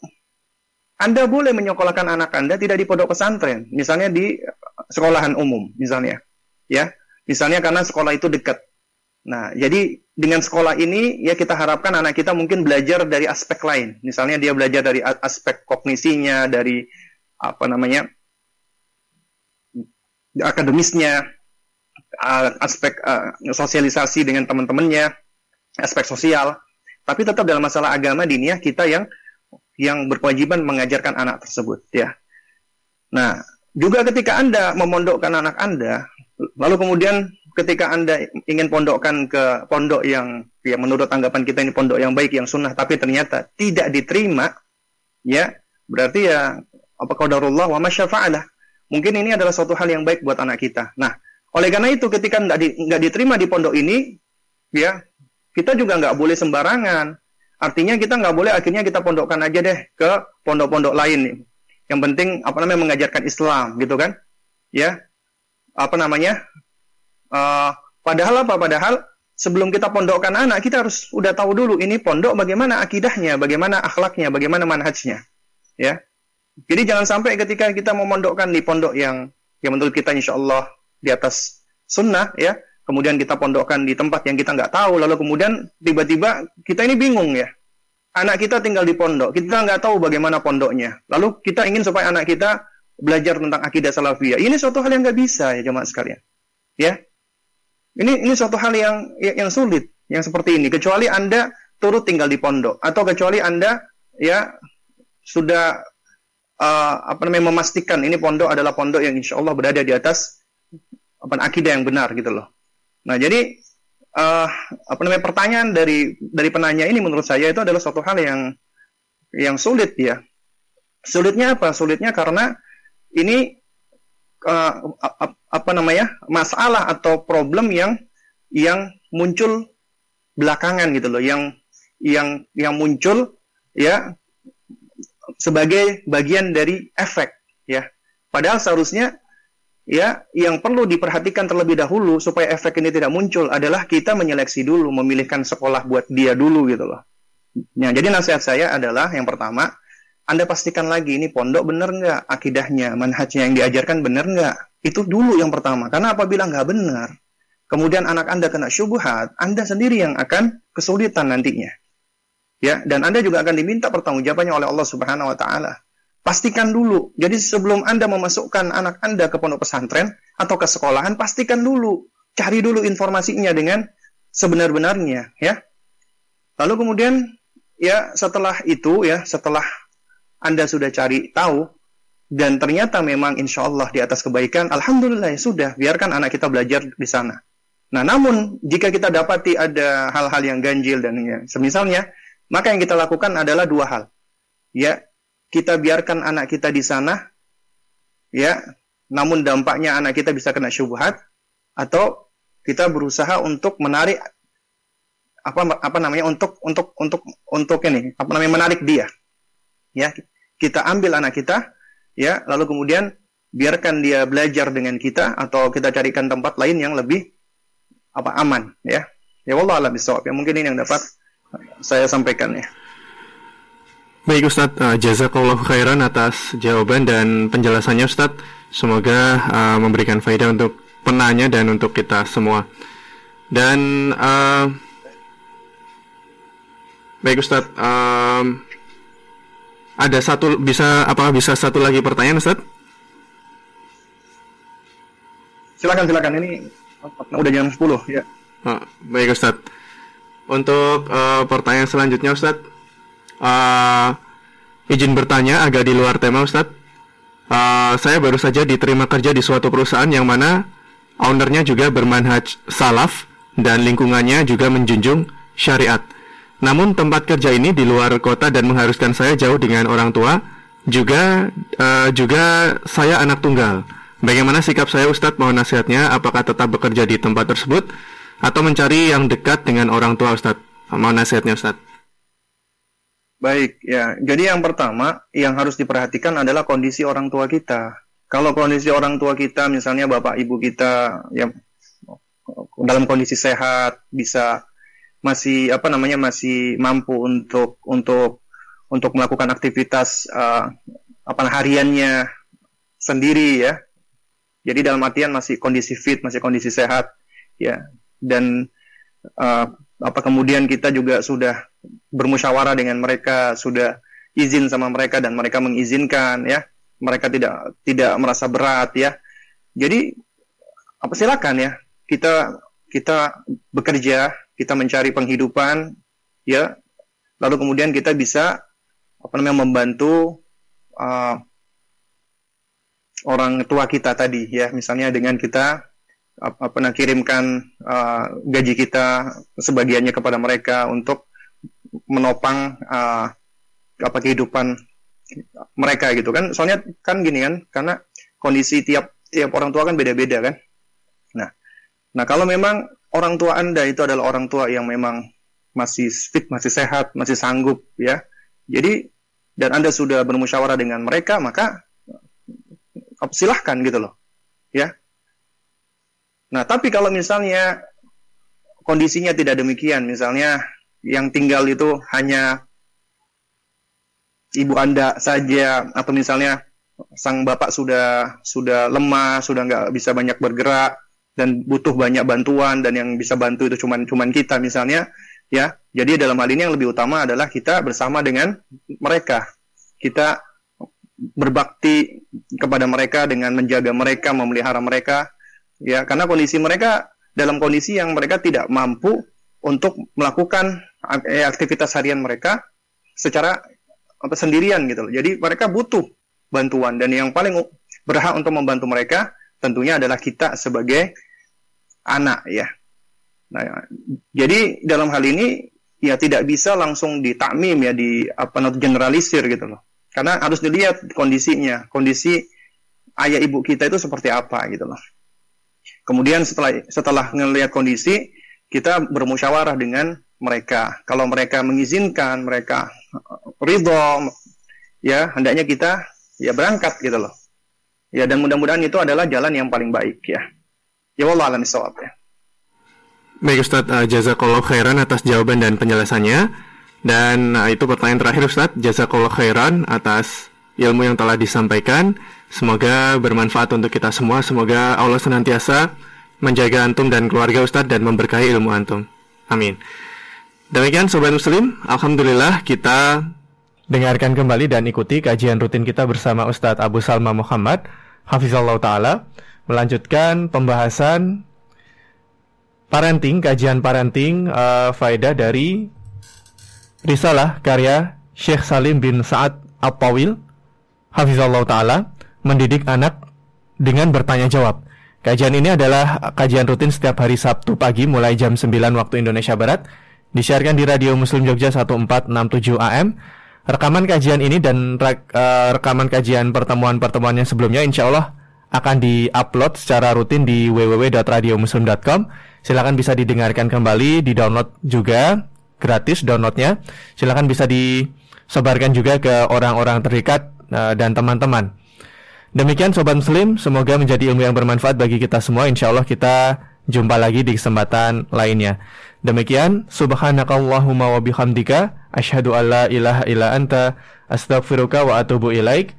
Anda boleh menyekolahkan anak Anda tidak di pondok pesantren, misalnya di sekolahan umum, misalnya, ya, misalnya karena sekolah itu dekat. Nah, jadi dengan sekolah ini ya kita harapkan anak kita mungkin belajar dari aspek lain. Misalnya dia belajar dari aspek kognisinya, dari apa namanya akademisnya, aspek sosialisasi dengan teman-temannya, aspek sosial. Tapi tetap dalam masalah agama diniyah kita yang yang berkewajiban mengajarkan anak tersebut ya. Nah, juga ketika Anda memondokkan anak Anda, lalu kemudian ketika Anda ingin pondokkan ke pondok yang ya menurut tanggapan kita ini pondok yang baik yang sunnah tapi ternyata tidak diterima, ya berarti ya apa qadarullah wa masyafa'alah. Mungkin ini adalah suatu hal yang baik buat anak kita. Nah, oleh karena itu ketika nggak di, diterima di pondok ini, ya kita juga nggak boleh sembarangan. Artinya kita nggak boleh akhirnya kita pondokkan aja deh ke pondok-pondok lain. Yang penting apa namanya mengajarkan Islam gitu kan? Ya, apa namanya? Uh, padahal apa? Padahal sebelum kita pondokkan anak kita harus udah tahu dulu ini pondok bagaimana akidahnya, bagaimana akhlaknya, bagaimana manhajnya. Ya, jadi jangan sampai ketika kita memondokkan di pondok yang yang menurut kita insya Allah di atas sunnah ya, kemudian kita pondokkan di tempat yang kita nggak tahu, lalu kemudian tiba-tiba kita ini bingung ya. Anak kita tinggal di pondok, kita nggak tahu bagaimana pondoknya. Lalu kita ingin supaya anak kita belajar tentang akidah salafiyah. Ini suatu hal yang nggak bisa ya jemaat sekalian. Ya, ini ini suatu hal yang yang sulit, yang seperti ini. Kecuali anda turut tinggal di pondok atau kecuali anda ya sudah uh, apa namanya memastikan ini pondok adalah pondok yang insya Allah berada di atas apa akidah yang benar gitu loh. Nah jadi uh, apa namanya pertanyaan dari dari penanya ini menurut saya itu adalah suatu hal yang yang sulit ya. Sulitnya apa? Sulitnya karena ini uh, apa namanya masalah atau problem yang yang muncul belakangan gitu loh, yang yang yang muncul ya sebagai bagian dari efek ya. Padahal seharusnya ya yang perlu diperhatikan terlebih dahulu supaya efek ini tidak muncul adalah kita menyeleksi dulu, memilihkan sekolah buat dia dulu gitu loh. Ya, jadi nasihat saya adalah yang pertama, Anda pastikan lagi ini pondok benar nggak akidahnya, manhajnya yang diajarkan benar nggak. Itu dulu yang pertama. Karena apabila nggak benar, kemudian anak Anda kena syubhat, Anda sendiri yang akan kesulitan nantinya ya dan Anda juga akan diminta pertanggungjawabannya oleh Allah Subhanahu wa taala. Pastikan dulu. Jadi sebelum Anda memasukkan anak Anda ke pondok pesantren atau ke sekolahan, pastikan dulu, cari dulu informasinya dengan sebenar-benarnya, ya. Lalu kemudian ya setelah itu ya, setelah Anda sudah cari tahu dan ternyata memang insya Allah di atas kebaikan, alhamdulillah ya sudah, biarkan anak kita belajar di sana. Nah, namun jika kita dapati ada hal-hal yang ganjil dan ya, semisalnya maka yang kita lakukan adalah dua hal. Ya, kita biarkan anak kita di sana, ya, namun dampaknya anak kita bisa kena syubhat, atau kita berusaha untuk menarik apa apa namanya untuk untuk untuk untuk ini apa namanya menarik dia ya kita ambil anak kita ya lalu kemudian biarkan dia belajar dengan kita atau kita carikan tempat lain yang lebih apa aman ya ya Allah alam ya mungkin ini yang dapat saya sampaikan ya. Baik Ustadz, uh, jazakallah khairan atas jawaban dan penjelasannya Ustadz. Semoga uh, memberikan faedah untuk penanya dan untuk kita semua. Dan uh, baik Ustadz, um, ada satu bisa apa bisa satu lagi pertanyaan Ustadz? Silakan silakan ini udah jam 10 ya. Oh, baik Ustadz. Untuk uh, pertanyaan selanjutnya Ustadz uh, Izin bertanya agak di luar tema Ustadz uh, Saya baru saja diterima kerja di suatu perusahaan yang mana ownernya juga bermanhaj salaf dan lingkungannya juga menjunjung syariat. Namun tempat kerja ini di luar kota dan mengharuskan saya jauh dengan orang tua. Juga uh, juga saya anak tunggal. Bagaimana sikap saya Ustadz? Mohon nasihatnya. Apakah tetap bekerja di tempat tersebut atau mencari yang dekat dengan orang tua Ustadz? Mohon nasihatnya Ustadz. Baik, ya. Jadi yang pertama yang harus diperhatikan adalah kondisi orang tua kita. Kalau kondisi orang tua kita, misalnya bapak ibu kita yang dalam kondisi sehat, bisa masih apa namanya masih mampu untuk untuk untuk melakukan aktivitas uh, apa hariannya sendiri ya. Jadi dalam artian masih kondisi fit, masih kondisi sehat ya. Dan uh, apa kemudian kita juga sudah bermusyawarah dengan mereka, sudah izin sama mereka dan mereka mengizinkan ya. Mereka tidak tidak merasa berat ya. Jadi apa silakan ya. Kita kita bekerja kita mencari penghidupan, ya, lalu kemudian kita bisa apa namanya membantu uh, orang tua kita tadi, ya, misalnya dengan kita apa pernah kirimkan uh, gaji kita sebagiannya kepada mereka untuk menopang uh, apa kehidupan mereka gitu kan. Soalnya kan gini kan karena kondisi tiap tiap orang tua kan beda-beda kan. Nah nah kalau memang orang tua Anda itu adalah orang tua yang memang masih fit, masih sehat, masih sanggup ya. Jadi dan Anda sudah bermusyawarah dengan mereka, maka silahkan gitu loh. Ya. Nah, tapi kalau misalnya kondisinya tidak demikian, misalnya yang tinggal itu hanya ibu Anda saja atau misalnya sang bapak sudah sudah lemah, sudah nggak bisa banyak bergerak, dan butuh banyak bantuan dan yang bisa bantu itu cuman cuman kita misalnya ya. Jadi dalam hal ini yang lebih utama adalah kita bersama dengan mereka. Kita berbakti kepada mereka dengan menjaga mereka memelihara mereka ya. Karena kondisi mereka dalam kondisi yang mereka tidak mampu untuk melakukan eh, aktivitas harian mereka secara sendirian gitu loh. Jadi mereka butuh bantuan dan yang paling berhak untuk membantu mereka tentunya adalah kita sebagai anak ya. Nah, jadi dalam hal ini ya tidak bisa langsung ditakmim ya di apa generalisir gitu loh. Karena harus dilihat kondisinya, kondisi ayah ibu kita itu seperti apa gitu loh. Kemudian setelah setelah melihat kondisi, kita bermusyawarah dengan mereka. Kalau mereka mengizinkan, mereka ridho, ya hendaknya kita ya berangkat gitu loh. Ya dan mudah-mudahan itu adalah jalan yang paling baik ya. Ya Allah alam isawab ya. Baik Ustadz, uh, jazakallah khairan atas jawaban dan penjelasannya. Dan uh, itu pertanyaan terakhir Ustadz, jazakallah khairan atas ilmu yang telah disampaikan. Semoga bermanfaat untuk kita semua. Semoga Allah senantiasa menjaga antum dan keluarga Ustadz dan memberkahi ilmu antum. Amin. Demikian Sobat Muslim, Alhamdulillah kita dengarkan kembali dan ikuti kajian rutin kita bersama Ustadz Abu Salma Muhammad, Hafizallah Ta'ala melanjutkan pembahasan parenting, kajian parenting uh, faedah dari risalah karya Syekh Salim bin Sa'ad Hafizallah Ta'ala mendidik anak dengan bertanya jawab. Kajian ini adalah kajian rutin setiap hari Sabtu pagi mulai jam 9 waktu Indonesia Barat. Disiarkan di Radio Muslim Jogja 1467 AM. Rekaman kajian ini dan uh, rekaman kajian pertemuan-pertemuan yang sebelumnya insya Allah akan di-upload secara rutin di www.radiomuslim.com. Silakan bisa didengarkan kembali, di-download juga gratis downloadnya. Silakan bisa disebarkan juga ke orang-orang terdekat uh, dan teman-teman. Demikian Sobat Muslim, semoga menjadi ilmu yang bermanfaat bagi kita semua. Insya Allah kita jumpa lagi di kesempatan lainnya. Demikian, subhanakallahumma wa bihamdika, asyhadu an la ilaha illa anta, astaghfiruka wa atubu ilaik.